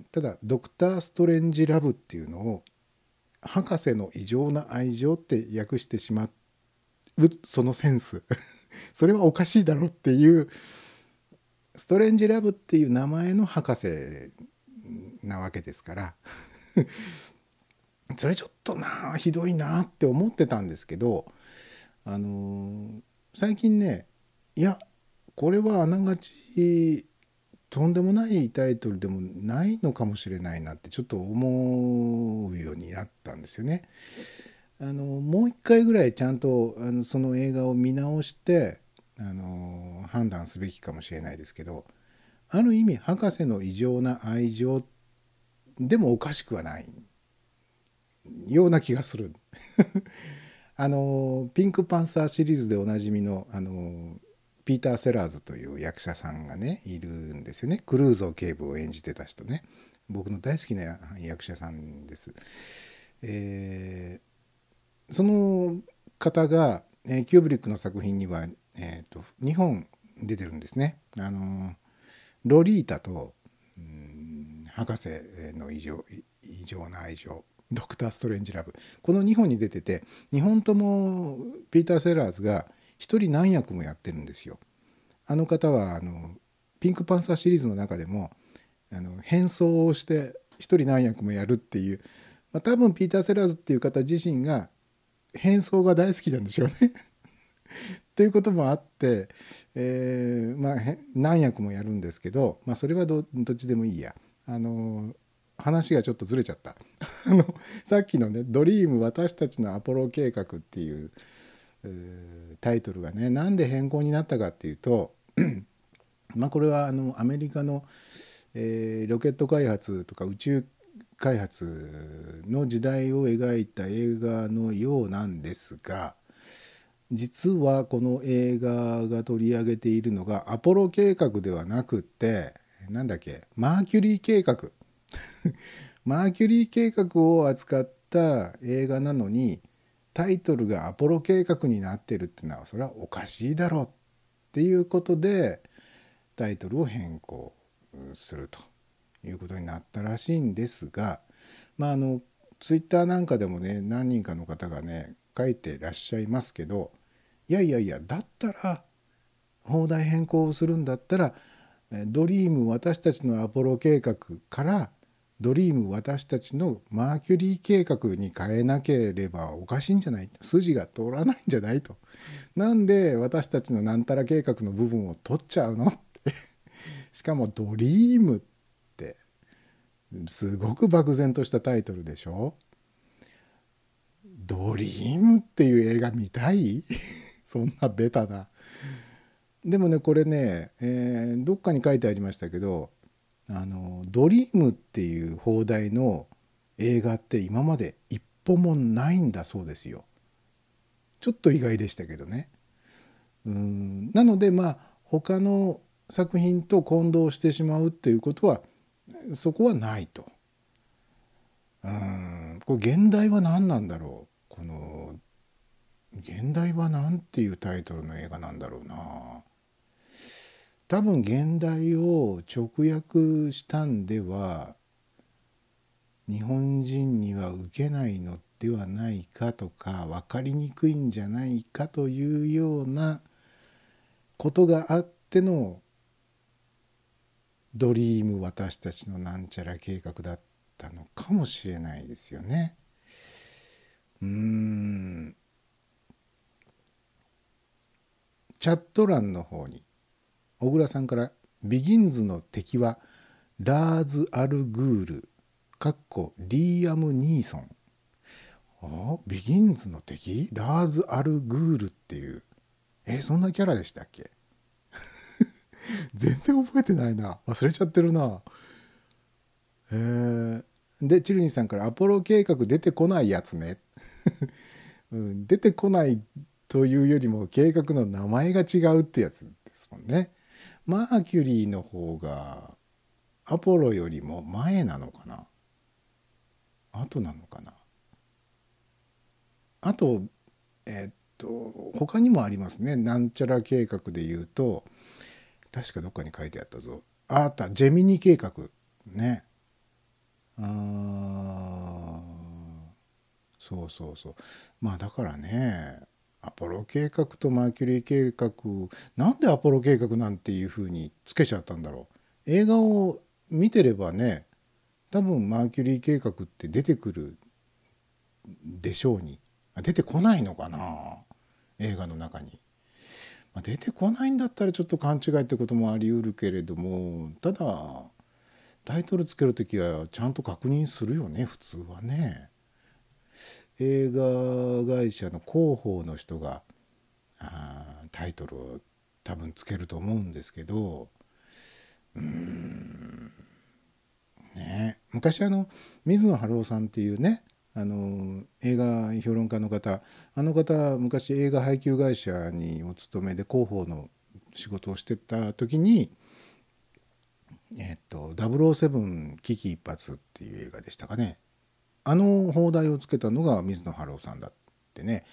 ーただ「ドクター・ストレンジ・ラブ」っていうのを「博士の異常な愛情」って訳してしまうそのセンス。それはおかしいだろっていう。ストレンジ・ラブっていう名前の博士なわけですから。それちょっとなひどいなって思ってたんですけどあのー最近ねいやこれはあながちとんでもないタイトルでもないのかもしれないなってちょっと思うようになったんですよね。あのもう一回ぐらいちゃんとあのその映画を見直してあの判断すべきかもしれないですけどある意味博士の異常な愛情でもおかしくはないような気がする。あのピンクパンサーシリーズでおなじみのあのピーター・セラーズという役者さんがねいるんですよねクルーゾー警部を演じてた人ね僕の大好きな役者さんです。えーその方が、えーキューブリックの作品には、えー、と2本出てるんですね。あのロリータと、うん博士の異常異常な愛情ドクター・ストレンジ・ラブこの2本に出てて2本ともピーター・セラーズが1人何役もやってるんですよ。あの方はあのピンクパンサーシリーズの中でもあの変装をして1人何役もやるっていう、まあ、多分ピーター・セラーズっていう方自身が変装が大好きなんでしょうね。ということもあって、えーまあ、何役もやるんですけど、まあ、それはどっちでもいいや。あの話がちょっとずれちゃった。あのさっきのね「ドリーム私たちのアポロ計画」っていうタイトルがねなんで変更になったかっていうと まあこれはあのアメリカの、えーロケット開発とか宇宙開発の時代を描いた映画のようなんですが実はこの映画が取り上げているのがアポロ計画ではなくってなんだっけマーキュリー計画。マーキュリー計画を扱った映画なのにタイトルがアポロ計画になってるっていうのはそれはおかしいだろうっていうことでタイトルを変更するということになったらしいんですがまああのツイッターなんかでもね何人かの方がね書いてらっしゃいますけどいやいやいやだったら放題変更をするんだったらドリーム私たちのアポロ計画からドリーム私たちのマーキュリー計画に変えなければおかしいんじゃない？筋が通らないんじゃないと。なんで私たちのなんたら計画の部分を取っちゃうのって。しかもドリームってすごく漠然としたタイトルでしょ？ドリームっていう映画見たい？そんなベタな。でもねこれね、えーどっかに書いてありましたけどあのドリームっていう放題の映画って今まで一本もないんだそうですよ。ちょっと意外でしたけどね。うんなのでまあ他の作品と混同してしまうっていうことはそこはないと。うんこれ現代は何なんだろうこの現代は何ていうタイトルの映画なんだろうな。多分現代を直訳したんでは日本人には受けないのではないかとか分かりにくいんじゃないかというようなことがあっての「ドリーム私たちのなんちゃら計画」だったのかもしれないですよね。うーんチャット欄の方に小倉さんから「ビギンズの敵はラーズ・アル・グール」かっこリーアム・ニーソン。あビギンズの敵？ラーズ・アル・グールっていう。えそんなキャラでしたっけ？全然覚えてないな。忘れちゃってるな。えー、でチルニーさんから「アポロ計画出てこないやつね」うん、出てこないというよりも計画の名前が違うってやつですもんね。マーキュリーの方がアポロよりも前なのかな？後なのかな？あとえーっと他にもありますね。なんちゃら計画で言うと確かどっかに書いてあったぞ。ああった。ジェミニ計画。ね。あそうそうそう。まあだからねアポロ計画とマーキュリー計画なんでアポロ計画なんていうふうにつけちゃったんだろう映画を見てればね多分マーキュリー計画って出てくるでしょうに出てこないのかな？映画の中に。まあ出てこないんだったらちょっと勘違いってこともあり得るけれどもただタイトルつける時はちゃんと確認するよね普通はね。映画会社の広報の人があタイトルを多分つけると思うんですけどうんね昔あの水野晴郎さんっていうねあの映画評論家の方あの方昔映画配給会社にお勤めで広報の仕事をしてた時に「えっと007危機一髪」っていう映画でしたかね。あの放題をつけたのが水野晴郎さんだってね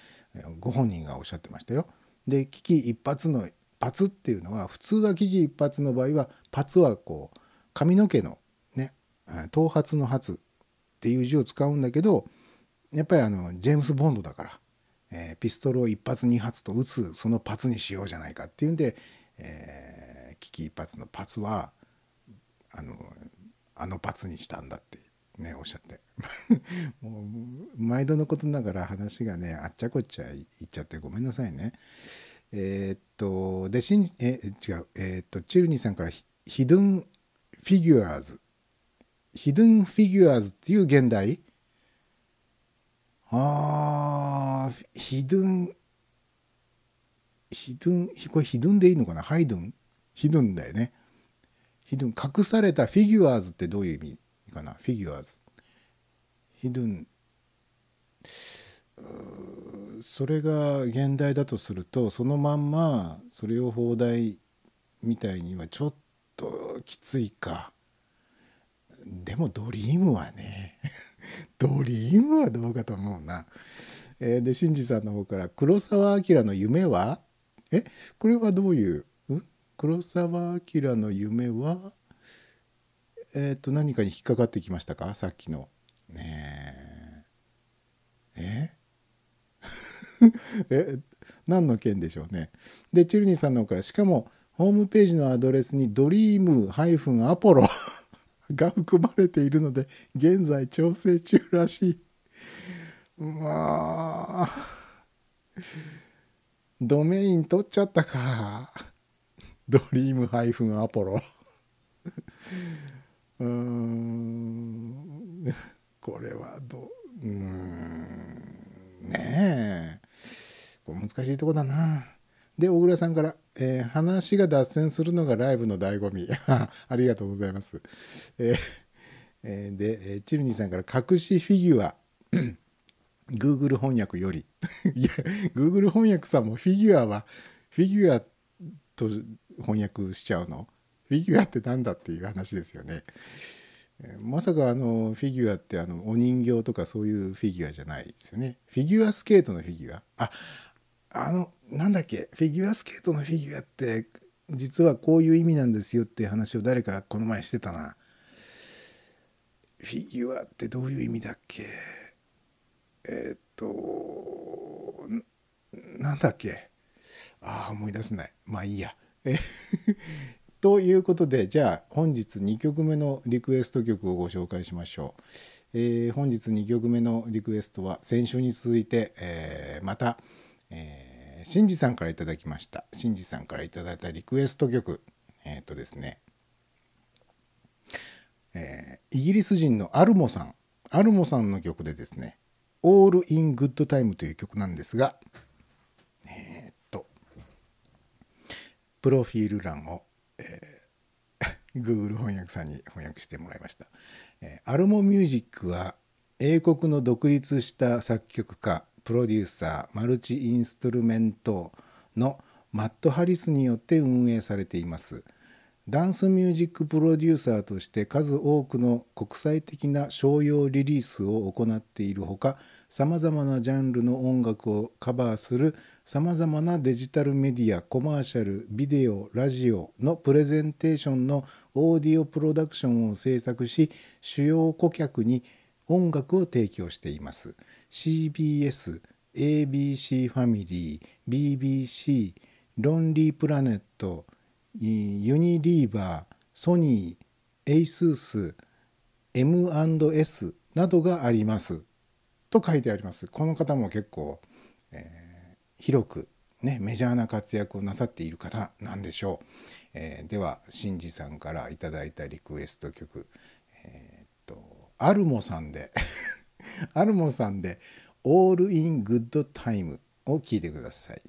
ご本人がおっしゃってましたよ。で危機一髪の「髪」っていうのは普通は危機一髪の場合は「髪」はこう髪の毛のね頭髪の髪っていう字を使うんだけどやっぱりあのジェームス・ボンドだから、えーピストルを一発二発と撃つそのパツにしようじゃないかっていうんで、えー危機一髪のパツはあのあのパツにしたんだってねおっしゃって。もう毎度のことながら話がねあっちゃこっちゃ言っちゃってごめんなさいね。えーっとでしんえ違う。えーっとチルニーさんからヒヒドゥンフィギュアーズヒドゥンフィギュアーズっていう現代？あヒドゥンヒドゥンこれヒドゥンでいいのかな？ハイドゥンヒドゥンだよね。ヒドゥン隠されたフィギュアーズってどういう意味？かな。フィギュアーズヒドゥンそれが現代だとするとそのまんまそれを放題みたいにはちょっときついか。でもドリームはね ドリームはどうかと思うな。えーで新次さんの方から「黒澤明の夢は?」え？これはどういう？黒澤明の夢は？えっ、と何かに引っかかってきましたか？さっきの。ねええ？え？何の件でしょうね。でチルニーさんの方からしかもホームページのアドレスに「ドリームアポロ 」が含まれているので現在調整中らしい。まあドメイン取っちゃったか。ドリームアポロ。うーん。これはどう？うん。ねえ。これ難しいとこだな。で小倉さんから、えー話が脱線するのがライブの醍醐味」ありがとうございます。えーえーで、チルニーさんから「隠しフィギュア」Google 翻訳より。いや Google 翻訳さんもフィギュアはフィギュアと翻訳しちゃうの？フィギュアってなんだっていう話ですよね。まさかあのフィギュアってあのお人形とかそういうフィギュアじゃないですよね。フィギュアスケートのフィギュア？ああのなんだっけ？フィギュアスケートのフィギュアって実はこういう意味なんですよっていう話を誰かこの前してたな。フィギュアってどういう意味だっけ？えーっとなんだっけ？ああ思い出せないまあいいや。ということでじゃあ本日2曲目のリクエスト曲をご紹介しましょう。えー本日2曲目のリクエストは先週に続いて、えーまた、えー、シンジさんからいただきました。シンジさんからいただいたリクエスト曲。えーっとですね。えーイギリス人のアルモさん。アルモさんの曲でですね「All in Good Time」という曲なんですがえーっとプロフィール欄を、えー Google 翻訳さんに翻訳してもらいました、えーアルモミュージックは英国の独立した作曲家プロデューサーマルチインストゥルメントのマット・ハリスによって運営されています。ダンスミュージックプロデューサーとして数多くの国際的な商用リリースを行っているほかさまざまなジャンルの音楽をカバーするさまざまなデジタルメディアコマーシャルビデオラジオのプレゼンテーションのオーディオプロダクションを制作し主要顧客に音楽を提供しています。CBS、ABC ファミリー、BBC、ロンリープラネット、ユニリーバー、ソニー、エイスース、M&S などがあります。と書いてあります。この方も結構、えー広く、ね、メジャーな活躍をなさっている方なんでしょう。えーでは、シンジさんからいただいたリクエスト曲、えーっと、アルモさんで、アルモさんで、All in Good Time を聴いてください。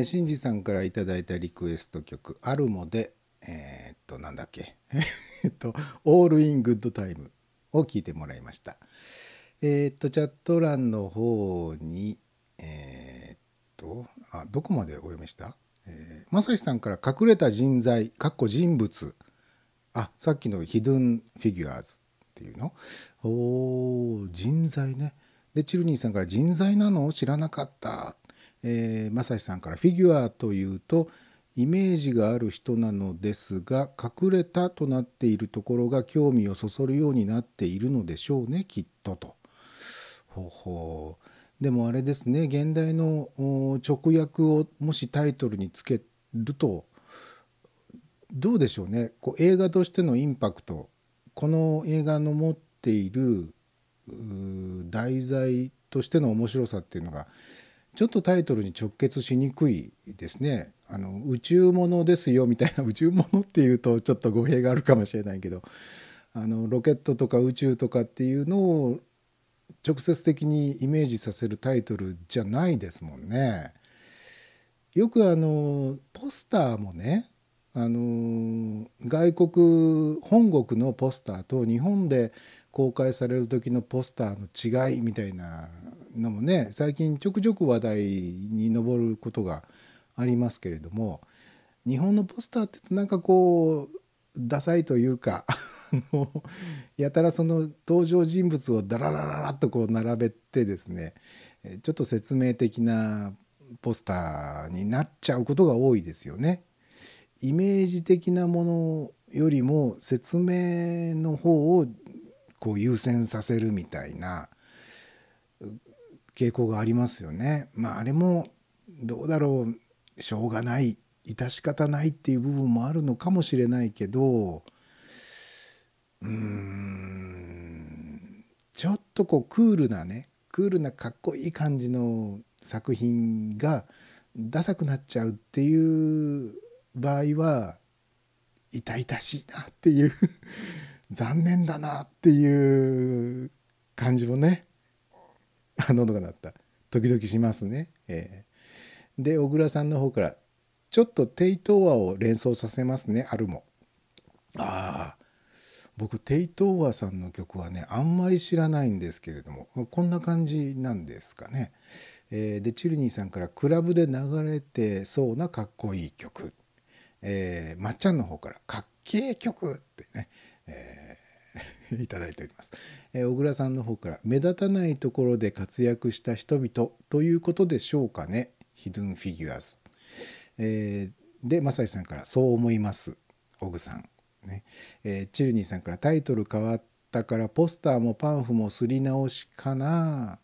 えー、シンジさんからいただいたリクエスト曲「アルモで」えーっとなんだっけ？えっと「 All in Good Time」を聞いてもらいました。えーっとチャット欄の方にえーっとあどこまでお読みした、えー、まさしさんから「隠れた人材」かっこ人物。あさっきの「 Hidden Figures」っていうの？おー人材ね。でチルニーさんから「人材なの？知らなかった」えー、まさんから「フィギュアというとイメージがある人なのですが隠れたとなっているところが興味をそそるようになっているのでしょうねきっとと。ほほう。でもあれですね現代の直訳をもしタイトルにつけるとどうでしょうね。こう映画としてのインパクト。この映画の持っている題材としての面白さっていうのがちょっとタイトルに直結しにくいですね。あの宇宙ものですよみたいな 宇宙ものっていうとちょっと語弊があるかもしれないけどあのロケットとか宇宙とかっていうのを直接的にイメージさせるタイトルじゃないですもんね。よくあのポスターもねあの外国本国のポスターと日本で公開される時のポスターの違いみたいなのもね最近ちょくちょく話題に上ることがありますけれども日本のポスターってなんかこうダサいというか やたらその登場人物をダララララッとこう並べてですねちょっと説明的なポスターになっちゃうことが多いですよね。イメージ的なものよりも説明の方をこう優先させるみたいな傾向がありますよね。まああれもどうだろう。しょうがない。致し方ないっていう部分もあるのかもしれないけどうーん。ちょっとこうクールなねクールなかっこいい感じの作品がダサくなっちゃうっていう場合は痛々しいなっていう 残念だなっていう感じもね 喉が鳴った時々しますね。えーで小倉さんの方からちょっとテイトーワを連想させますねあるも。ああ僕テイトーワさんの曲はねあんまり知らないんですけれどもこんな感じなんですかね。えーでチルニーさんから「クラブで流れてそうなかっこいい曲」えーまっちゃんの方から「かっけえ曲」ってね、えー いただいております、えー小倉さんの方から「目立たないところで活躍した人々ということでしょうかね。ヒドゥンフィギュアーズ」えーで正井さんから「そう思います」オグさん、ね。えーチルニーさんから「タイトル変わったからポスターもパンフもすり直しかな」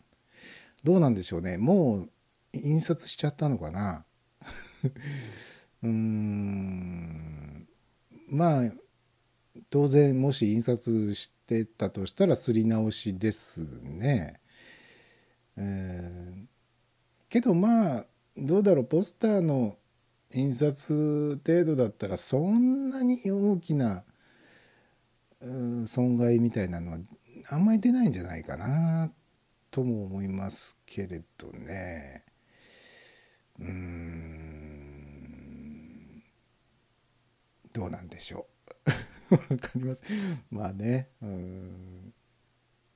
どうなんでしょうね。もう印刷しちゃったのかな。うーん。まあ当然もし印刷してたとしたらすり直しですね。えーけどまあどうだろうポスターの印刷程度だったらそんなに大きな損害みたいなのはあんまり出ないんじゃないかなとも思いますけれどね。うんどうなんでしょう。わかります。まあね、うん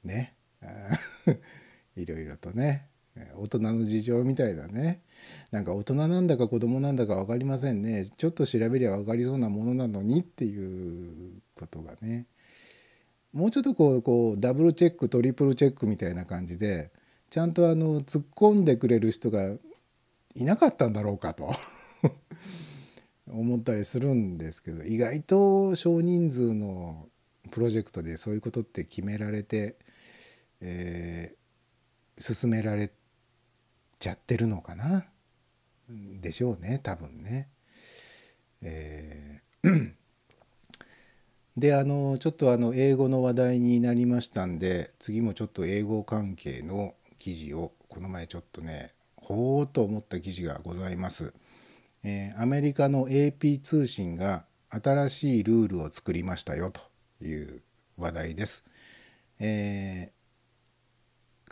ね、いろいろとね、大人の事情みたいなね、なんか大人なんだか子供なんだか分かりませんね。ちょっと調べりゃ分かりそうなものなのにっていうことがね。もうちょっとこうこうダブルチェックトリプルチェックみたいな感じでちゃんとあの突っ込んでくれる人がいなかったんだろうかと思ったりするんですけど意外と少人数のプロジェクトでそういうことって決められて、えー進められちゃってるのかな？でしょうね多分ね。えー であのちょっとあの英語の話題になりましたんで次もちょっと英語関係の記事をこの前ちょっとねほーっと思った記事がございます。えーアメリカの AP 通信が新しいルールを作りましたよという話題です。えー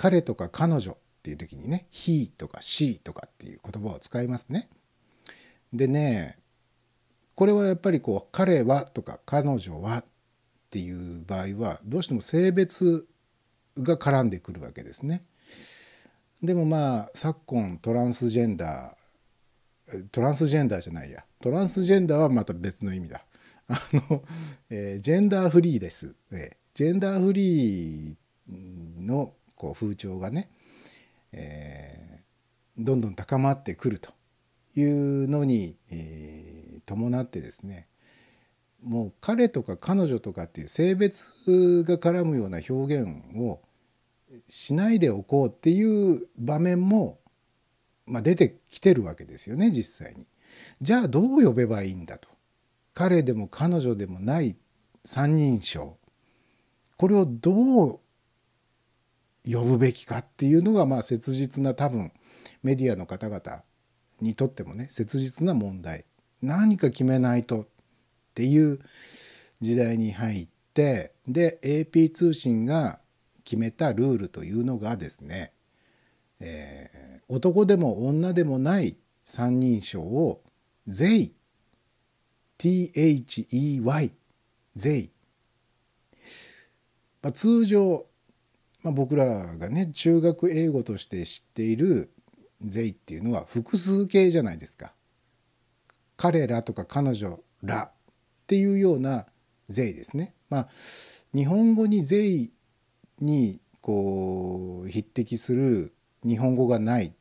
彼とか彼女っていう時にね「he」とか「she」とかっていう言葉を使いますね。でねこれはやっぱりこう「彼は」とか「彼女は」っていう場合はどうしても性別が絡んでくるわけですね。でもまあ昨今トランスジェンダートランスジェンダーじゃないやトランスジェンダーはまた別の意味だ。あの、えージェンダーフリーです。えージェンダーフリーのこう風潮がね、えーどんどん高まってくるというのに、えー伴ってですねもう彼とか彼女とかっていう性別が絡むような表現をしないでおこうっていう場面も、まあ、出てきてるわけですよね実際に。じゃあどう呼べばいいんだと。彼でも彼女でもない三人称これをどう呼ぶべきかっていうのがまあ切実な多分メディアの方々にとってもね切実な問題何か決めないとっていう時代に入ってで AP 通信が決めたルールというのがですね、えー男でも女でもない三人称を「they」THEY「they」まあ、通常、まあ、僕らがね中学英語として知っている「they」っていうのは複数形じゃないですか。彼らとか彼女らっていうような「they」ですね。まあ日本語に「they」にこう匹敵する日本語がない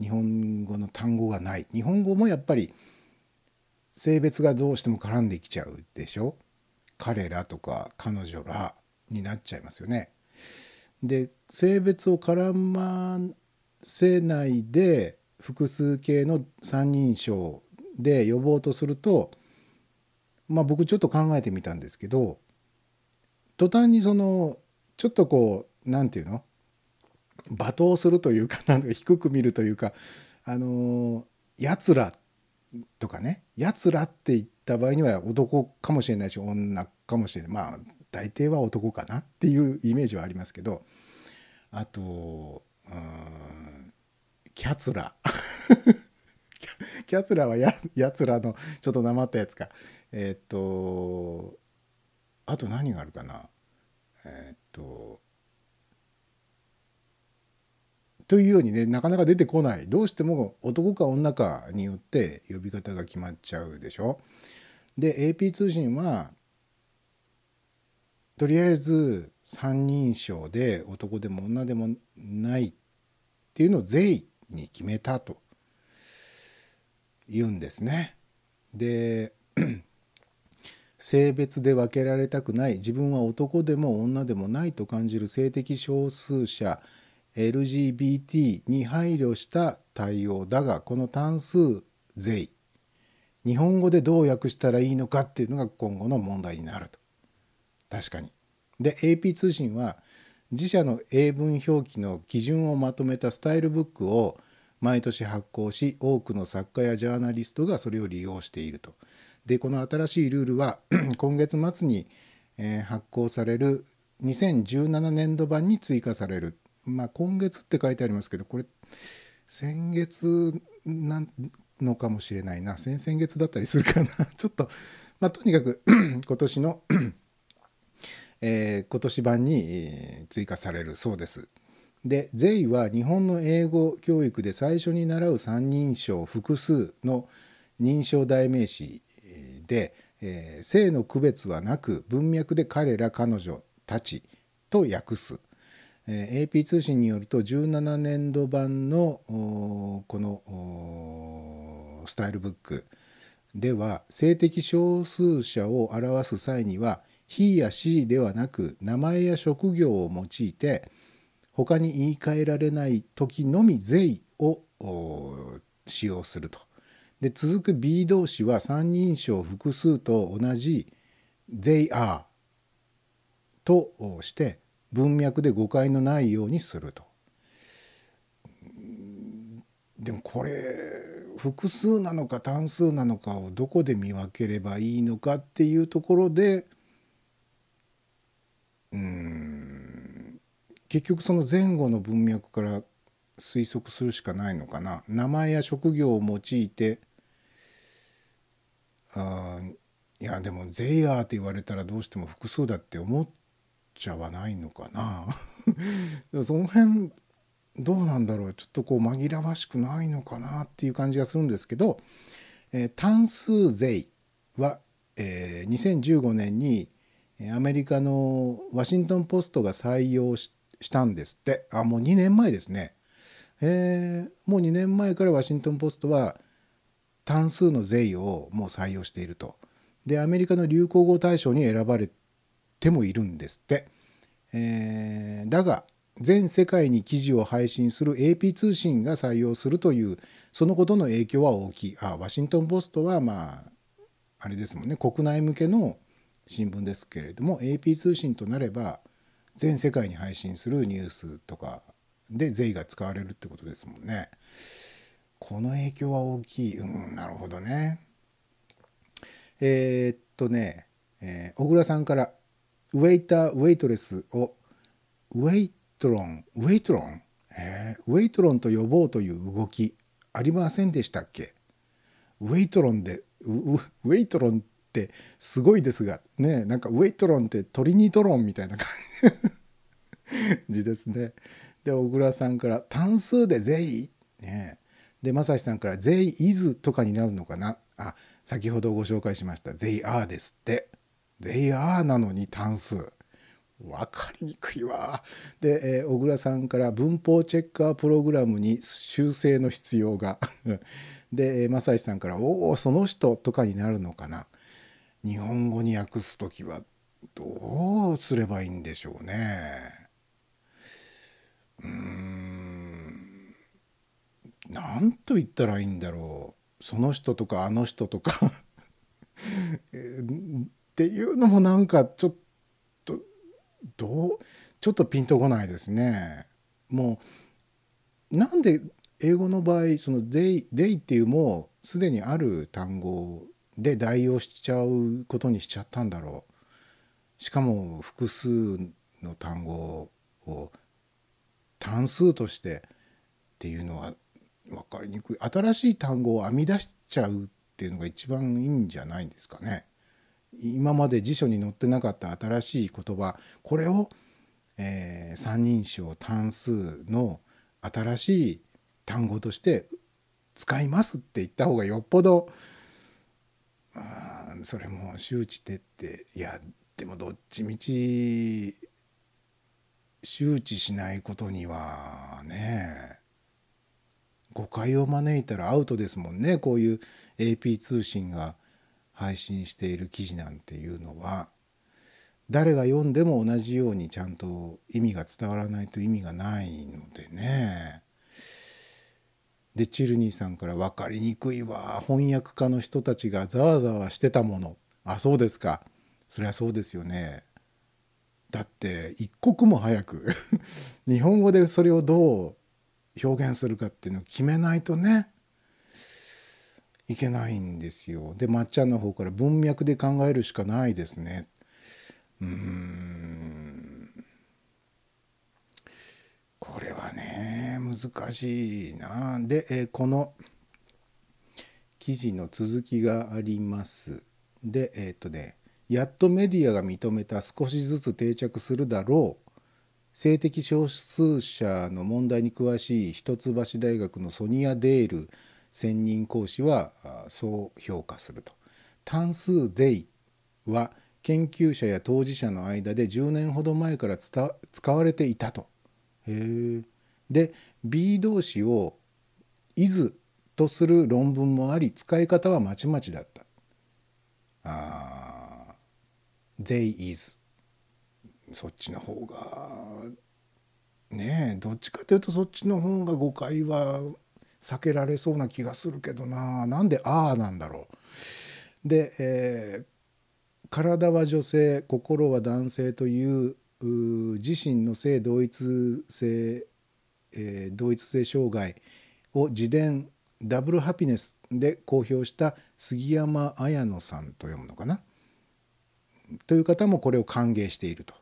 日本語の単語がない。日本語もやっぱり性別がどうしても絡んできちゃうでしょ？彼らとか彼女らになっちゃいますよね。で性別を絡ませないで複数形の三人称で呼ぼうとするとまあ僕ちょっと考えてみたんですけど途端にそのちょっとこうなんていうの？罵倒するというかなんか低く見るというかあのやつらとかねやつらって言った場合には男かもしれないし女かもしれない。まあ大抵は男かなっていうイメージはありますけどあとうんキャツラ。キャツラはややつらのちょっとなまったやつか。えーっとあと何があるかな。えーっとというようにねなかなか出てこないどうしても男か女かによって呼び方が決まっちゃうでしょ。で AP 通信はとりあえず三人称で男でも女でもないっていうのを全員に決めたと言うんですね。で 性別で分けられたくない自分は男でも女でもないと感じる性的少数者 LGBT に配慮した対応だがこの単数「税」日本語でどう訳したらいいのかっていうのが今後の問題になると確かに。で AP 通信は自社の英文表記の基準をまとめたスタイルブックを毎年発行し多くの作家やジャーナリストがそれを利用していると。でこの新しいルールは 今月末に、発行される2017年度版に追加される。まあ今月って書いてありますけどこれ先月なのかもしれないな先々月だったりするかな ちょっとまあとにかく 今年の えー今年版に追加されるそうです。で「税」は日本の英語教育で最初に習う三人称複数の認証代名詞で、えー性の区別はなく文脈で彼ら彼女たちと訳す。えー AP 通信によると17年度版のこのスタイルブックでは性的少数者を表す際には「he」や「し」ではなく名前や職業を用いて他に言い換えられない時のみ「they」を使用すると。で続く B 動詞は三人称複数と同じ「they are」として文脈で誤解のないようにすると。でもこれ複数なのか単数なのかをどこで見分ければいいのかっていうところでうん結局その前後の文脈から推測するしかないのかな名前や職業を用いてあいやでも「ゼイヤー」って言われたらどうしても複数だって思っちゃわないのかな その辺どうなんだろうちょっとこう紛らわしくないのかなっていう感じがするんですけど、えー単数「税」は、えー2015年にアメリカのワシントン・ポストが採用ししたんですってあもう2年前ですね。えーもう2年前からワシントン・ポストは単数の税をもう採用していると。でアメリカの流行語大賞に選ばれてもいるんですって。えーだが全世界に記事を配信する AP 通信が採用するというそのことの影響は大きい。あワシントン・ポストはまああれですもんね国内向けの新聞ですけれども AP 通信となれば全世界に配信するニュースとかで税が使われるってことですもんね。この影響は大きい。うんなるほどね。えーっとね、えー小倉さんからウェイターウェイトレスを waitron waitron？waitron と呼ぼうという動きありませんでしたっけ？ウェイトロンでウェイトロンってすごいですがねなんかウェイトロンってトリニトロンみたいな感じですね。で小倉さんから「単数で税」ねで正志さんから「税イズ」とかになるのかな？あ先ほどご紹介しました「税アー」ですって「税アー」なのに単数。分かりにくいわ。で、えー小倉さんから文法チェッカープログラムに修正の必要が。で、正志さんから「おおその人」とかになるのかな。日本語に訳す時はどうすればいいんでしょうね。うーん。なんと言ったらいいんだろう。その人とかあの人とか。っていうのもなんかちょっとどうちょっとピンとこないですね。もうなんで英語の場合その「they, they」っていうもうすでにある単語で代用しちゃうことにしちゃったんだろう。しかも複数の単語を単数としてっていうのは分かりにくい新しい単語を編み出しちゃうっていうのが一番いいんじゃないんですかね。今まで辞書に載ってなかった新しい言葉これを、えー三人称単数の新しい単語として使いますって言った方がよっぽどそれも周知徹底いやでもどっちみち周知しないことにはね誤解を招いたらアウトですもんねこういう AP 通信が。配信している記事なんていうのは誰が読んでも同じようにちゃんと意味が伝わらないと意味がないのでね。でチルニーさんから「分かりにくいわ翻訳家の人たちがざわざわしてたもの」あそうですかそりゃそうですよね。だって一刻も早く 日本語でそれをどう表現するかっていうのを決めないとねいけないんですよ。でまっちゃんの方から文脈で考えるしかないですね。うーんこれはね難しいな。で、えこの記事の続きがあります。でえーっとねやっとメディアが認めた少しずつ定着するだろう性的少数者の問題に詳しい一橋大学のソニア・デール専任講師はそう評価すると。単数「they」は研究者や当事者の間で10年ほど前から使われていたと。へ。で B 動詞を「is」とする論文もあり使い方はまちまちだった。あー they is そっちの方がねえどっちかというとそっちの方が誤解は避けられそうな気がするけどななんで「ああ」なんだろう。で、えー体は女性心は男性」という自身の性同一性、えー同一性障害を自伝「ダブルハピネス」で公表した杉山綾乃さんと読むのかなという方もこれを歓迎していると。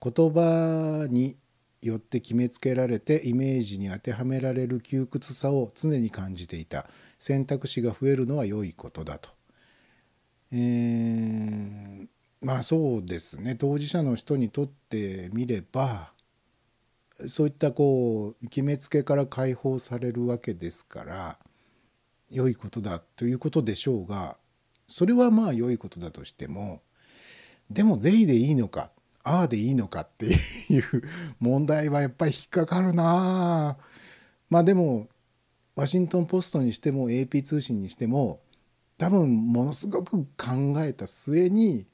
言葉によって決めつけられてイメージに当てはめられる窮屈さを常に感じていた。選択肢が増えるのは良いことだと。えーまあそうですね。当事者の人にとってみればそういったこう決めつけから解放されるわけですから良いことだということでしょうがそれはまあ良いことだとしてもでも「税でいいのか。ああでいいのかっていう問題はやっぱり引っかかるな。まあでもワシントン・ポストにしても AP 通信にしても多分ものすごく考えた末に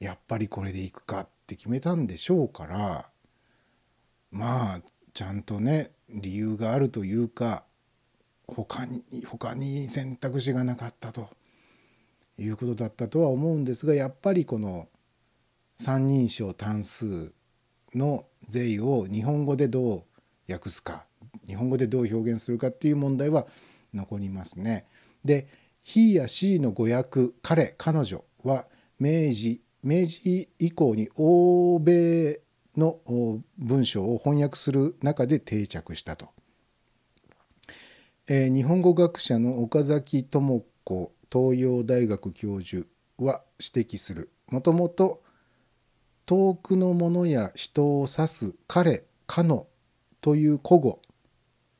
やっぱりこれでいくかって決めたんでしょうからまあちゃんとね理由があるというか他に他に選択肢がなかったということだったとは思うんですがやっぱりこの三人称単数の税を日本語でどう訳すか日本語でどう表現するかっていう問題は残りますね。で「he」や「she」の語訳「彼」「彼女」は明治明治以降に欧米の文章を翻訳する中で定着したと。えー日本語学者の岡崎智子東洋大学教授は指摘するもともと遠くのものや人を指す彼かのという古語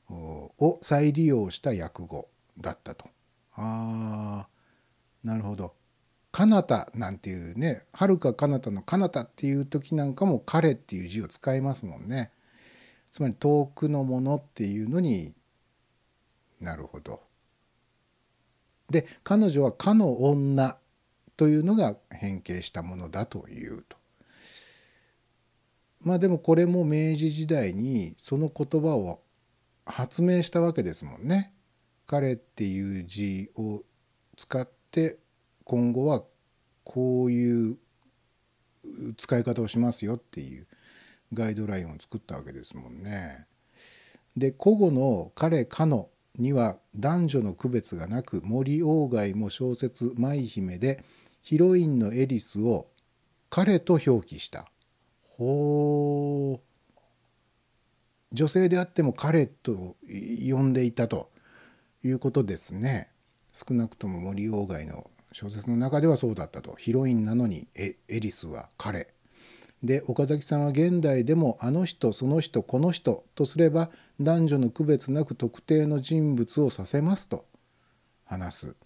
を再利用した訳語だったと。あーなるほど。かなたなんていうねはるかかなたのかなたっていう時なんかも彼っていう字を使いますもんね。つまり遠くのものっていうのになるほど。で彼女は「かの女」というのが変形したものだというと。まあでもこれも明治時代にその言葉を発明したわけですもんね。彼っていう字を使って今後はこういう使い方をしますよっていうガイドラインを作ったわけですもんね。で古語の「彼」「かの」には男女の区別がなく森鴎外も小説「舞姫」でヒロインのエリスを「彼」と表記した。ほう。女性であっても彼と呼んでいたということですね。少なくとも森鴎外の小説の中ではそうだったと。ヒロインなのにエリスは彼。で岡崎さんは現代でもあの人その人この人とすれば男女の区別なく特定の人物を指せますと話す。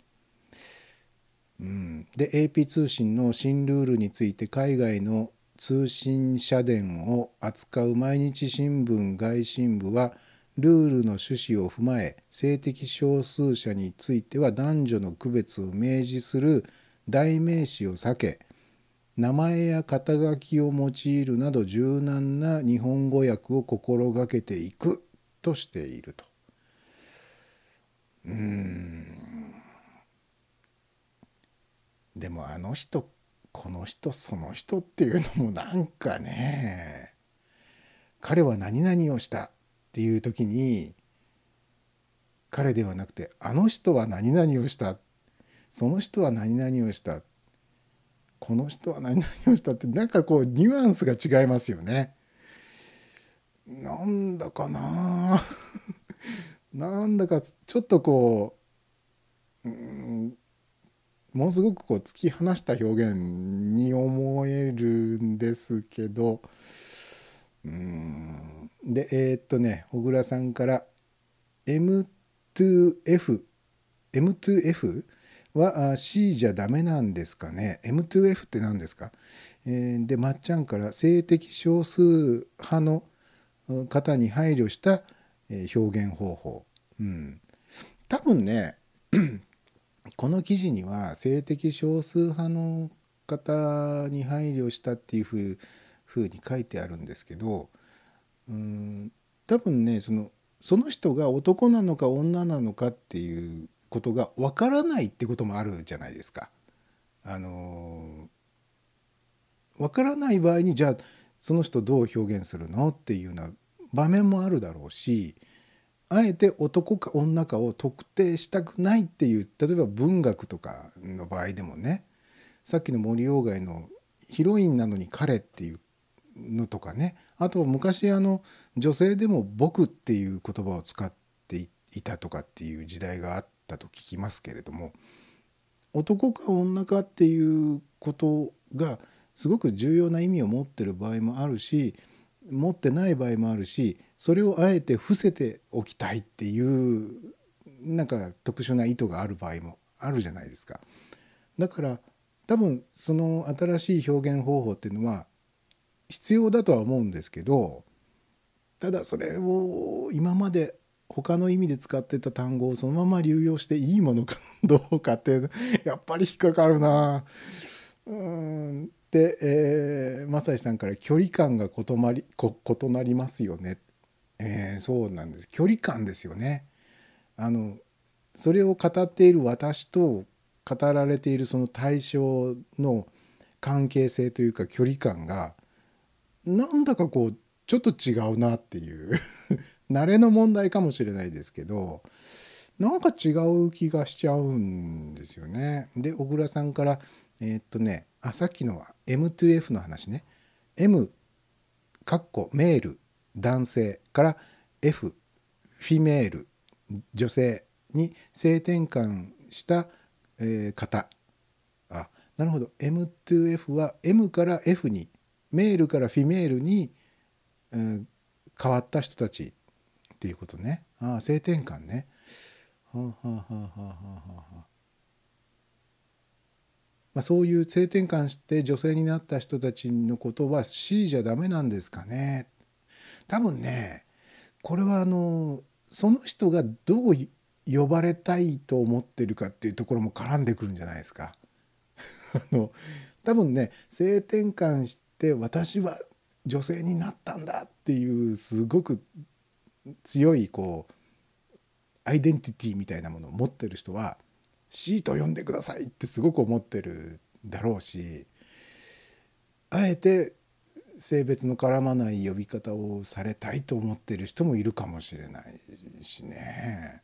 うん、で AP 通信の新ルールについて海外の通信社電を扱う毎日新聞外信部はルールの趣旨を踏まえ性的少数者については男女の区別を明示する代名詞を避け名前や肩書きを用いるなど柔軟な日本語訳を心がけていくとしていると。うんでもあの人この人その人っていうのもなんかね彼は何々をしたっていう時に彼ではなくてあの人は何々をしたその人は何々をしたこの人は何々をしたってなんかこうニュアンスが違いますよね。なんだかななんだかちょっとこううんものすごくこう突き放した表現に思えるんですけどうん。でえーっとね小倉さんから M2F M2F は C じゃダメなんですかね。M2F って何ですか、えーでまっちゃんから性的少数派の方に配慮した表現方法、うん、多分ねこの記事には性的少数派の方に配慮したっていうふうふうに書いてあるんですけどうん多分ねそのその人が男なのか女なのかっていうことがわからないってこともあるじゃないですか。あのわからない場合にじゃあその人どう表現するの？っていうような場面もあるだろうしあえて男か女かを特定したくないっていう例えば文学とかの場合でもねさっきの森鴎外のヒロインなのに彼っていうのとかねあと昔あの女性でも「僕」っていう言葉を使っていたとかっていう時代があったと聞きますけれども男か女かっていうことがすごく重要な意味を持ってる場合もあるし持ってない場合もあるしそれをあえて伏せておきたいっていうなんか特殊な意図がある場合もあるじゃないですか。だから多分その新しい表現方法っていうのは必要だとは思うんですけどただそれを今まで他の意味で使ってた単語をそのまま流用していいものかどうかってやっぱり引っかかるな。うんで、えー、正井さんから「距離感が異なり異なりますよね」えーそうなんです距離感ですよね。あのそれを語っている私と語られているその対象の関係性というか距離感がなんだかこうちょっと違うなっていう 慣れの問題かもしれないですけどなんか違う気がしちゃうんですよね。で小倉さんからえーっとねあさっきの M2F の話ね M かっこメール男性から F フィメール女性に性転換した、えー方。あなるほど。M2F は M から F にメールからフィメールに、うん変わった人たちっていうことね。あ性転換ね。ははははまあ、そういう性転換して女性になった人たちのことは C じゃダメなんですかね。多分ねこれはあのその人がどう呼ばれたいと思ってるかっていうところも絡んでくるんじゃないですか。あの多分ね性転換して私は女性になったんだっていうすごく強いこうアイデンティティみたいなものを持ってる人は C と呼んでくださいってすごく思ってるだろうしあえて性別の絡まない呼び方をされたいと思ってる人もいるかもしれないしね。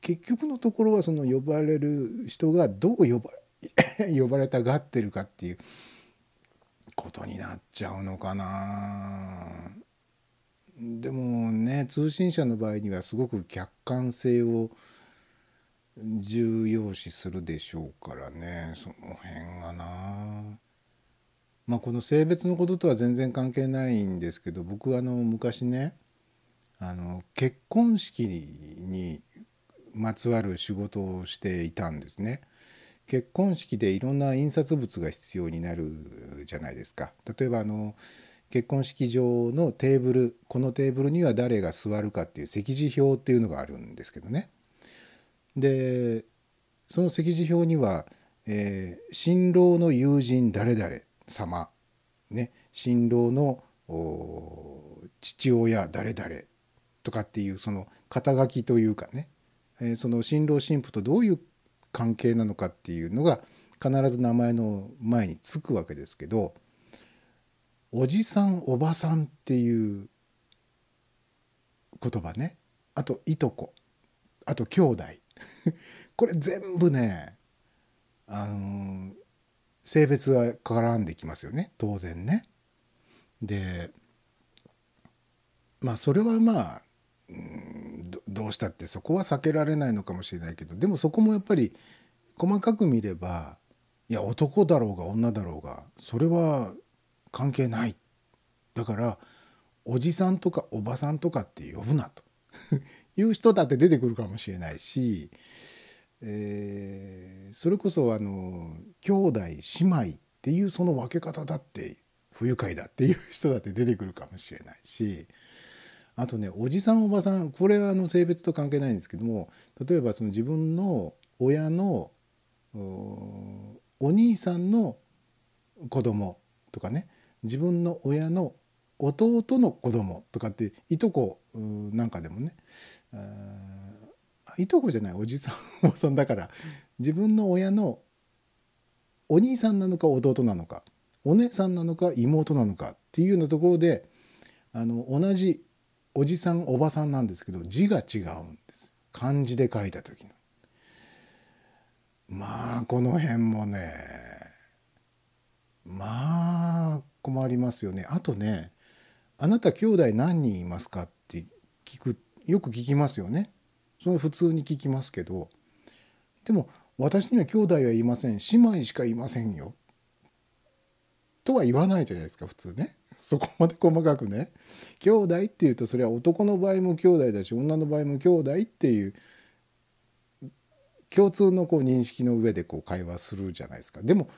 結局のところはその呼ばれる人がどう呼ば 呼ばれたがってるかっていうことになっちゃうのかな。でもね通信社の場合にはすごく客観性を重要視するでしょうからねその辺がな。まあこの性別のこととは全然関係ないんですけど僕あの昔ねあの結婚式にまつわる仕事をしていたんですね。結婚式でいろんな印刷物が必要になるじゃないですか。例えばあの結婚式場のテーブルこのテーブルには誰が座るかっていう席次表っていうのがあるんですけどね。でその席次表には、えー新郎の友人誰々様、ね、新郎の父親誰々とかっていうその肩書きというかね、えその新郎新婦とどういう関係なのかっていうのが必ず名前の前につくわけですけどおじさんおばさんっていう言葉ね。あといとこ。あと兄弟。これ全部ねあの性別は絡んできますよね。当然ね。でまあそれはまあどうしたってそこは避けられないのかもしれないけどでもそこもやっぱり細かく見ればいや男だろうが女だろうがそれは関係ない。だからおじさんとかおばさんとかって呼ぶなと。いう人だって出てくるかもしれないし、えーそれこそあの兄弟姉妹っていうその分け方だって不愉快だっていう人だって出てくるかもしれないしあとねおじさんおばさんこれはあの性別と関係ないんですけども例えばその自分の親のお兄さんの子供とかね自分の親の弟の子供とかっていとこなんかでもねいとこじゃないおじさんおばさんだから自分の親のお兄さんなのか弟なのかお姉さんなのか妹なのかっていうようなところであの同じおじさんおばさんなんですけど字が違うんです漢字で書いた時の。まあこの辺もねまあ困りますよね。あとね「あなた兄弟何人いますか?」って聞くよく聞きますよね。それ普通に聞きますけどでも私には兄弟はいません。姉妹しかいませんよ。とは言わないじゃないですか普通ね。そこまで細かくね。兄弟っていうとそれは男の場合も兄弟だし女の場合も兄弟っていう共通のこう認識の上でこう会話するじゃないですか。でも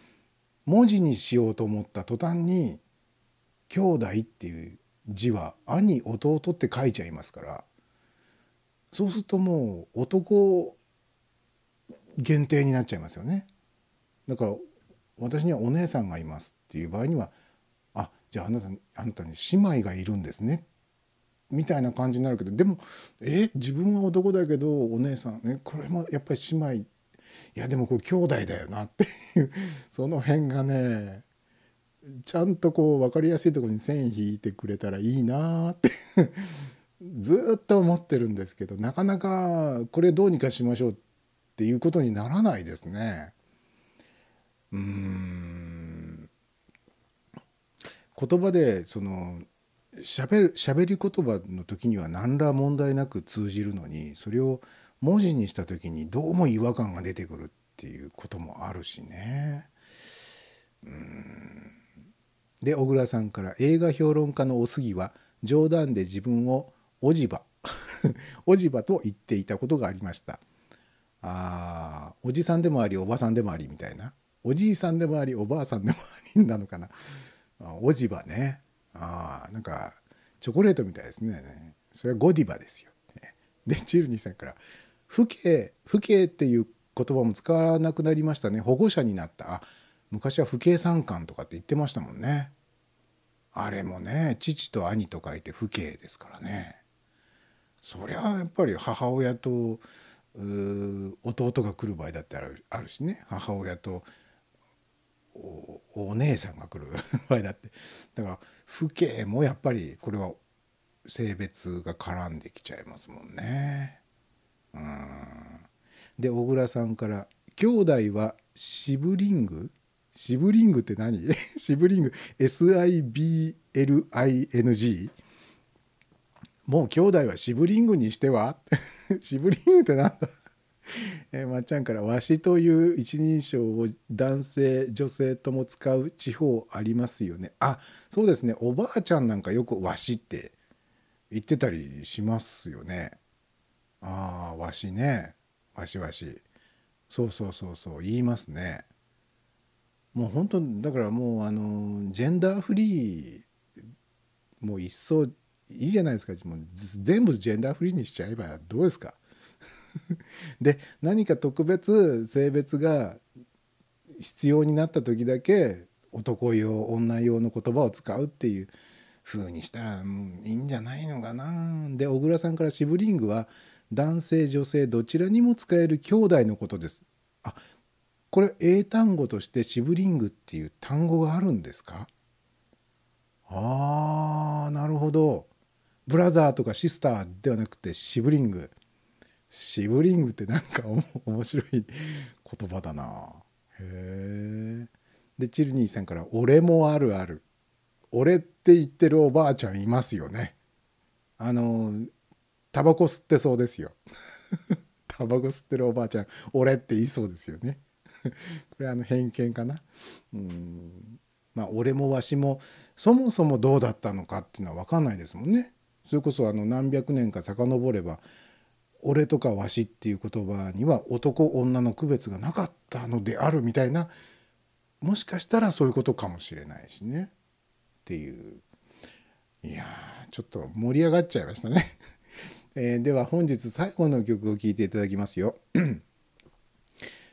文字にしようと思った途端に兄弟っていう字は兄弟って書いちゃいますからそうするともう男限定になっちゃいますよね。だから私にはお姉さんがいますっていう場合にはあじゃああなたあなたに姉妹がいるんですね。みたいな感じになるけどでもえ自分は男だけどお姉さんえこれもやっぱり姉妹。いやでもこれ兄弟だよなっていうその辺がねちゃんとこう分かりやすいところに線引いてくれたらいいなって。ずっと思ってるんですけどなかなかこれどうにかしましょうっていうことにならないですね。うん言葉でその喋る喋り言葉の時には何ら問題なく通じるのにそれを文字にした時にどうも違和感が出てくるっていうこともあるしね。うんで小倉さんから映画評論家のお杉は冗談で自分をおじば。おじばと言っていたことがありました。あおじさんでもありおばさんでもありみたいな。おじいさんでもありおばあさんでもありなのかな。あおじばね。あなんかチョコレートみたいですね。それはゴディバですよ。ね。でチルニーさんから「父兄父兄」っていう言葉も使わなくなりましたね。保護者になった。あ昔は父兄参観とかって言ってましたもんね。あれもね父と兄と書いて父兄ですからね。そりゃやっぱり母親と弟が来る場合だってあるあるしね。母親とおお姉さんが来る 場合だって。だから父兄もやっぱりこれは性別が絡んできちゃいますもんね。うん。で小倉さんから「兄弟はシブリング？シブリングって何？シブリング？SIBLING? もう兄弟はシブリングにしては？シブリングってなんだ？えーまっちゃんから「わし」という一人称を男性女性とも使う地方ありますよね。あそうですね。おばあちゃんなんかよく「わし」って言ってたりしますよね。ああわしね。わしわし。そうそうそうそう。言いますね。もう本当だからもうあのジェンダーフリーもう一層いいじゃないですかもう全部ジェンダーフリーにしちゃえばどうですか で何か特別性別が必要になった時だけ男用女用の言葉を使うっていう風にしたらいいんじゃないのかな。で小倉さんからシブリングは男性女性どちらにも使える兄弟のことです。あこれ英単語としてシブリングっていう単語があるんですか？あーなるほど。ブラザーとかシスターではなくてシブリング。シブリングってなんか面白い言葉だな。へえ。でチルニーさんから「俺もあるある」「俺」って言ってるおばあちゃんいますよね。あのタバコ吸ってそうですよ。タバコ吸ってるおばあちゃん「俺」って言いそうですよね。これあの偏見かな。うんまあ俺もわしもそもそもどうだったのかっていうのは分かんないですもんね。それこそあの何百年か遡れば「俺」とか「わし」っていう言葉には男女の区別がなかったのであるみたいなもしかしたらそういうことかもしれないしねっていういやちょっと盛り上がっちゃいましたね。えーでは本日最後の曲を聴いていただきますよ。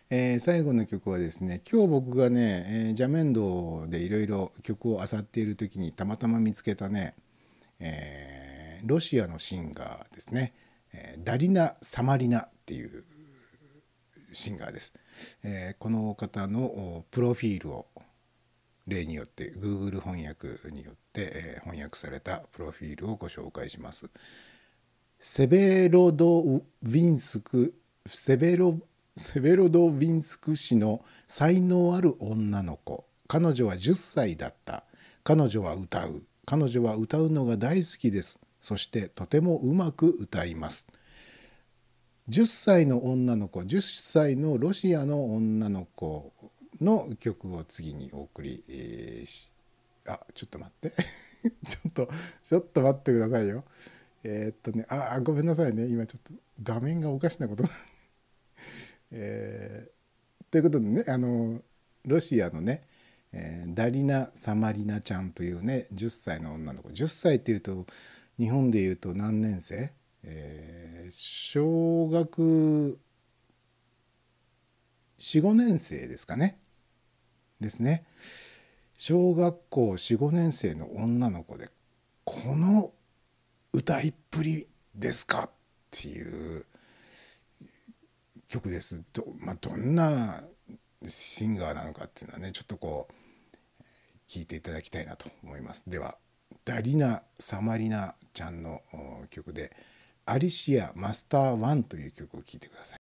えー最後の曲はですね今日僕がね、えージャメンドでいろいろ曲を漁っている時にたまたま見つけたね、えーロシアのシンガーですね、えーダリナ・サマリナっていうシンガーです。えーこの方のプロフィールを例によって Google 翻訳によって、えー翻訳されたプロフィールをご紹介します。セベロドウィンスクセベロセベロドウィンスク市の才能ある女の子。彼女は10歳だった。彼女は歌う。彼女は歌うのが大好きです。そしてとてもうまく歌います。10歳の女の子10歳のロシアの女の子の曲を次にお送り、えーしあちょっと待って。ちょっとちょっと待ってくださいよ。えーっとねあごめんなさいね。今ちょっと画面がおかしなこと。えーということでねあのロシアのね、えーダリナ・サマリナちゃんというね10歳の女の子。10歳っていうと日本でいうと何年生、えー小学45年生ですかね。ですね。小学校45年生の女の子でこの歌いっぷりですかっていう曲です。ど,、まあ、どんなシンガーなのかっていうのはねちょっとこう聞いていただきたいなと思います。ではダリナ・サマリナちゃんの曲で「アリシア・マスター1」という曲を聴いてください。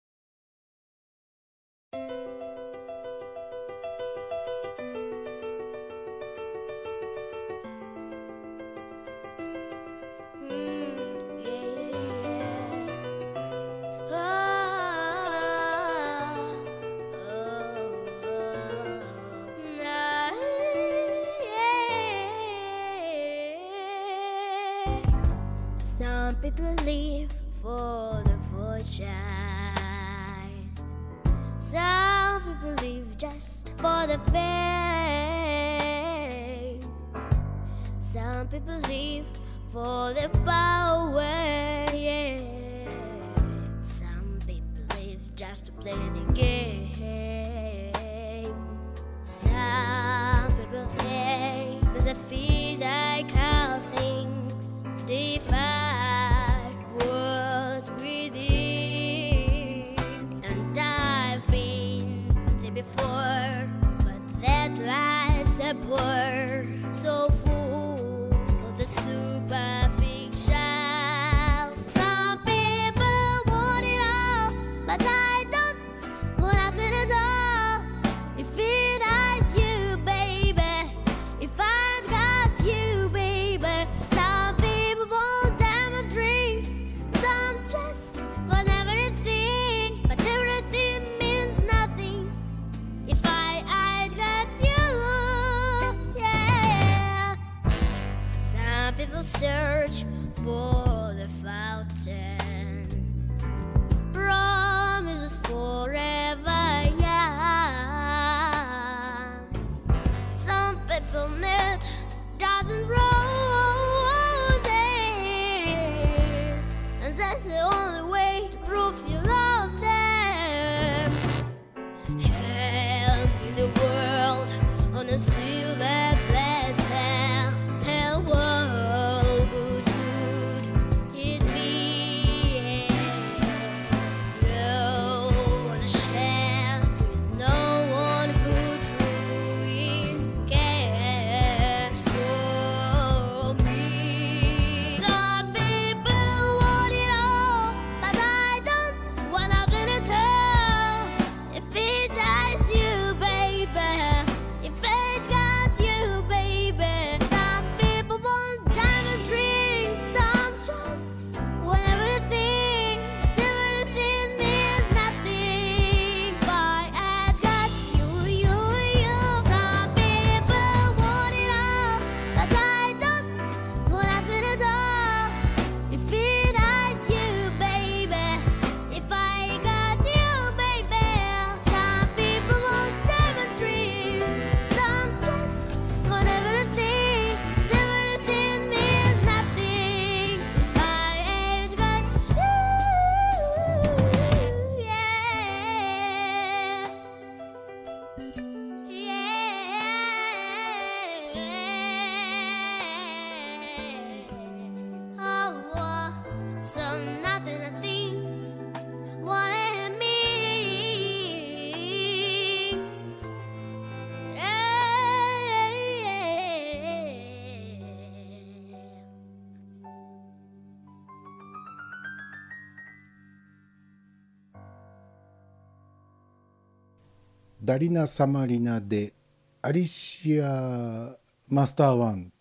リナ・サマリナで「アリシア・マスターワン」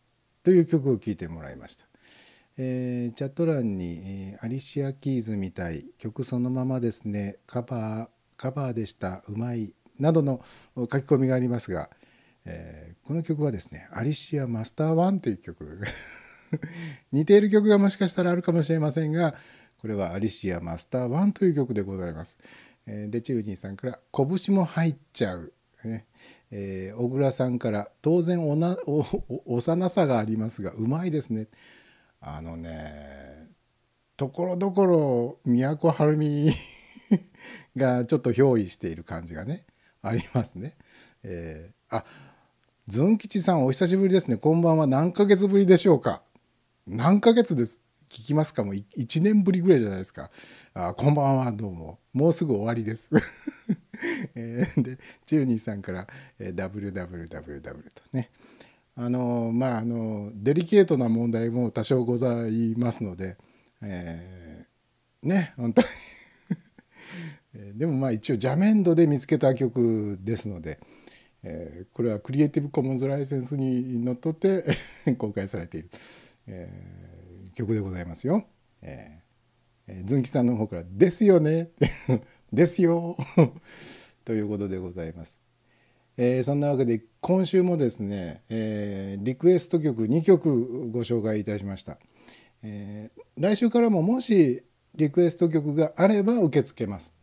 という曲を聴いてもらいました、えーチャット欄に、えーアリシア・キーズみたい曲そのままですねカバーカバーでしたうまいなどの書き込みがありますが、えーこの曲はですね「アリシア・マスターワン」という曲 似ている曲がもしかしたらあるかもしれませんがこれはアリシア・マスターワンという曲でございます。えーデチルニーさんから「拳も入っちゃう」ね、えー小倉さんから「当然おなお幼さがありますがうまいですね」あのねところどころ都は美 がちょっと憑依している感じがねありますね。えーあズン吉さんお久しぶりですね。こんばんは。何ヶ月ぶりでしょうか。何ヶ月です。聞きますか。もう1年ぶりぐらいじゃないですか。あこんばんはどうも。もうすぐ終わりです、えーでチューニーさんから、えー WWWW とね。あのまああのデリケートな問題も多少ございますので、えーね本当に。でもまあ一応邪面度で見つけた曲ですので、えーこれはクリエイティブコモンズライセンスにのっとって 公開されている、えー曲でございますよ。えーズンキさんの方から「ですよね」ですよ」ということでございます。えーそんなわけで今週もですね、えーリクエスト曲2曲ご紹介いたしました。えー来週からももしリクエスト曲があれば受け付けます。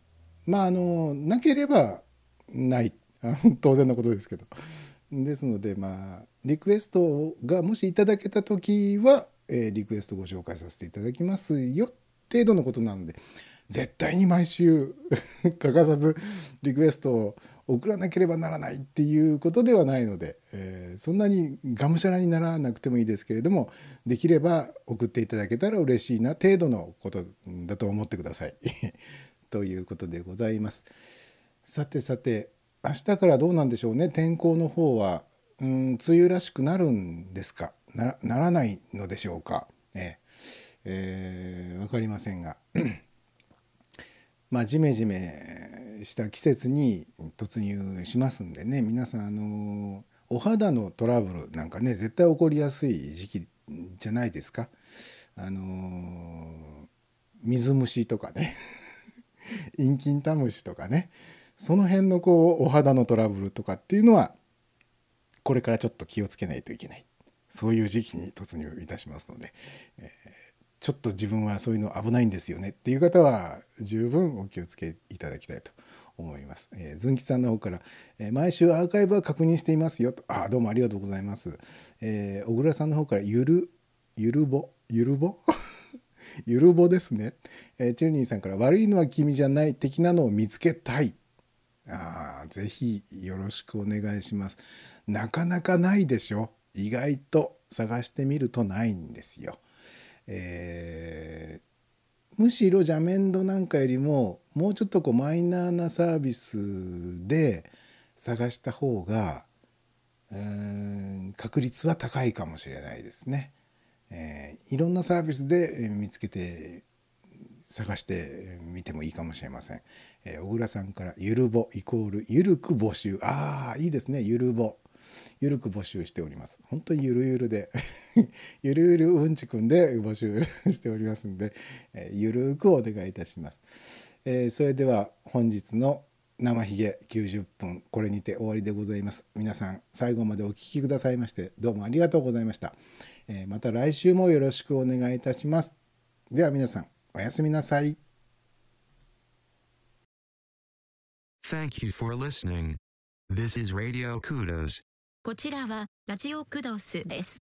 まああのなければない 当然のことですけどですのでまあリクエストがもしいただけた時は、えリクエストご紹介させていただきますよ程度のことなので絶対に毎週 欠かさずリクエストを送らなければならないっていうことではないので、えーそんなにがむしゃらにならなくてもいいですけれどもできれば送っていただけたら嬉しいな程度のことだと思ってください。ということでございます。さてさて明日からどうなんでしょうね？天候の方はうん梅雨らしくなるんですか？ならならないのでしょうか？ええわかりませんが。まあジメジメした季節に突入しますんでね。皆さんあのお肌のトラブルなんかね絶対起こりやすい時期じゃないですか。あの水虫とかね。インキンタムシとかね。その辺のこうお肌のトラブルとかっていうのはこれからちょっと気をつけないといけない。そういう時期に突入いたしますので、えーちょっと自分はそういうの危ないんですよね。っていう方は十分お気をつけいただきたいと思います。えー、ずんきさんの方から、えー毎週アーカイブは確認していますよ。とあどうもありがとうございます。えー小倉さんの方からゆるゆるぼゆるぼ？ゆるぼですね、えーチューニーさんから悪いのは君じゃない的なのを見つけたい。あーぜひよろしくお願いします。なかなかないでしょ。意外と探してみるとないんですよ。えーむしろ邪面度なんかよりももうちょっとこうマイナーなサービスで探した方がうーん確率は高いかもしれないですね。えーいろんなサービスで見つけて探してみてもいいかもしれません。えー小倉さんから「ゆるぼイコールゆるく募集」ああいいですねゆるぼ。ゆるく募集しております。本当にゆるゆるで ゆるゆるうんちくんで募集しておりますんで、えーゆるくお願いいたします。えーそれでは本日の生ひげ90分これにて終わりでございます。皆さん最後までお聞きくださいましてどうもありがとうございました。えーまた来週もよろしくお願いいたします。では皆さんおやすみなさい。Thank you for listening. This is Radio Kudos. こちらはラジオクドスです。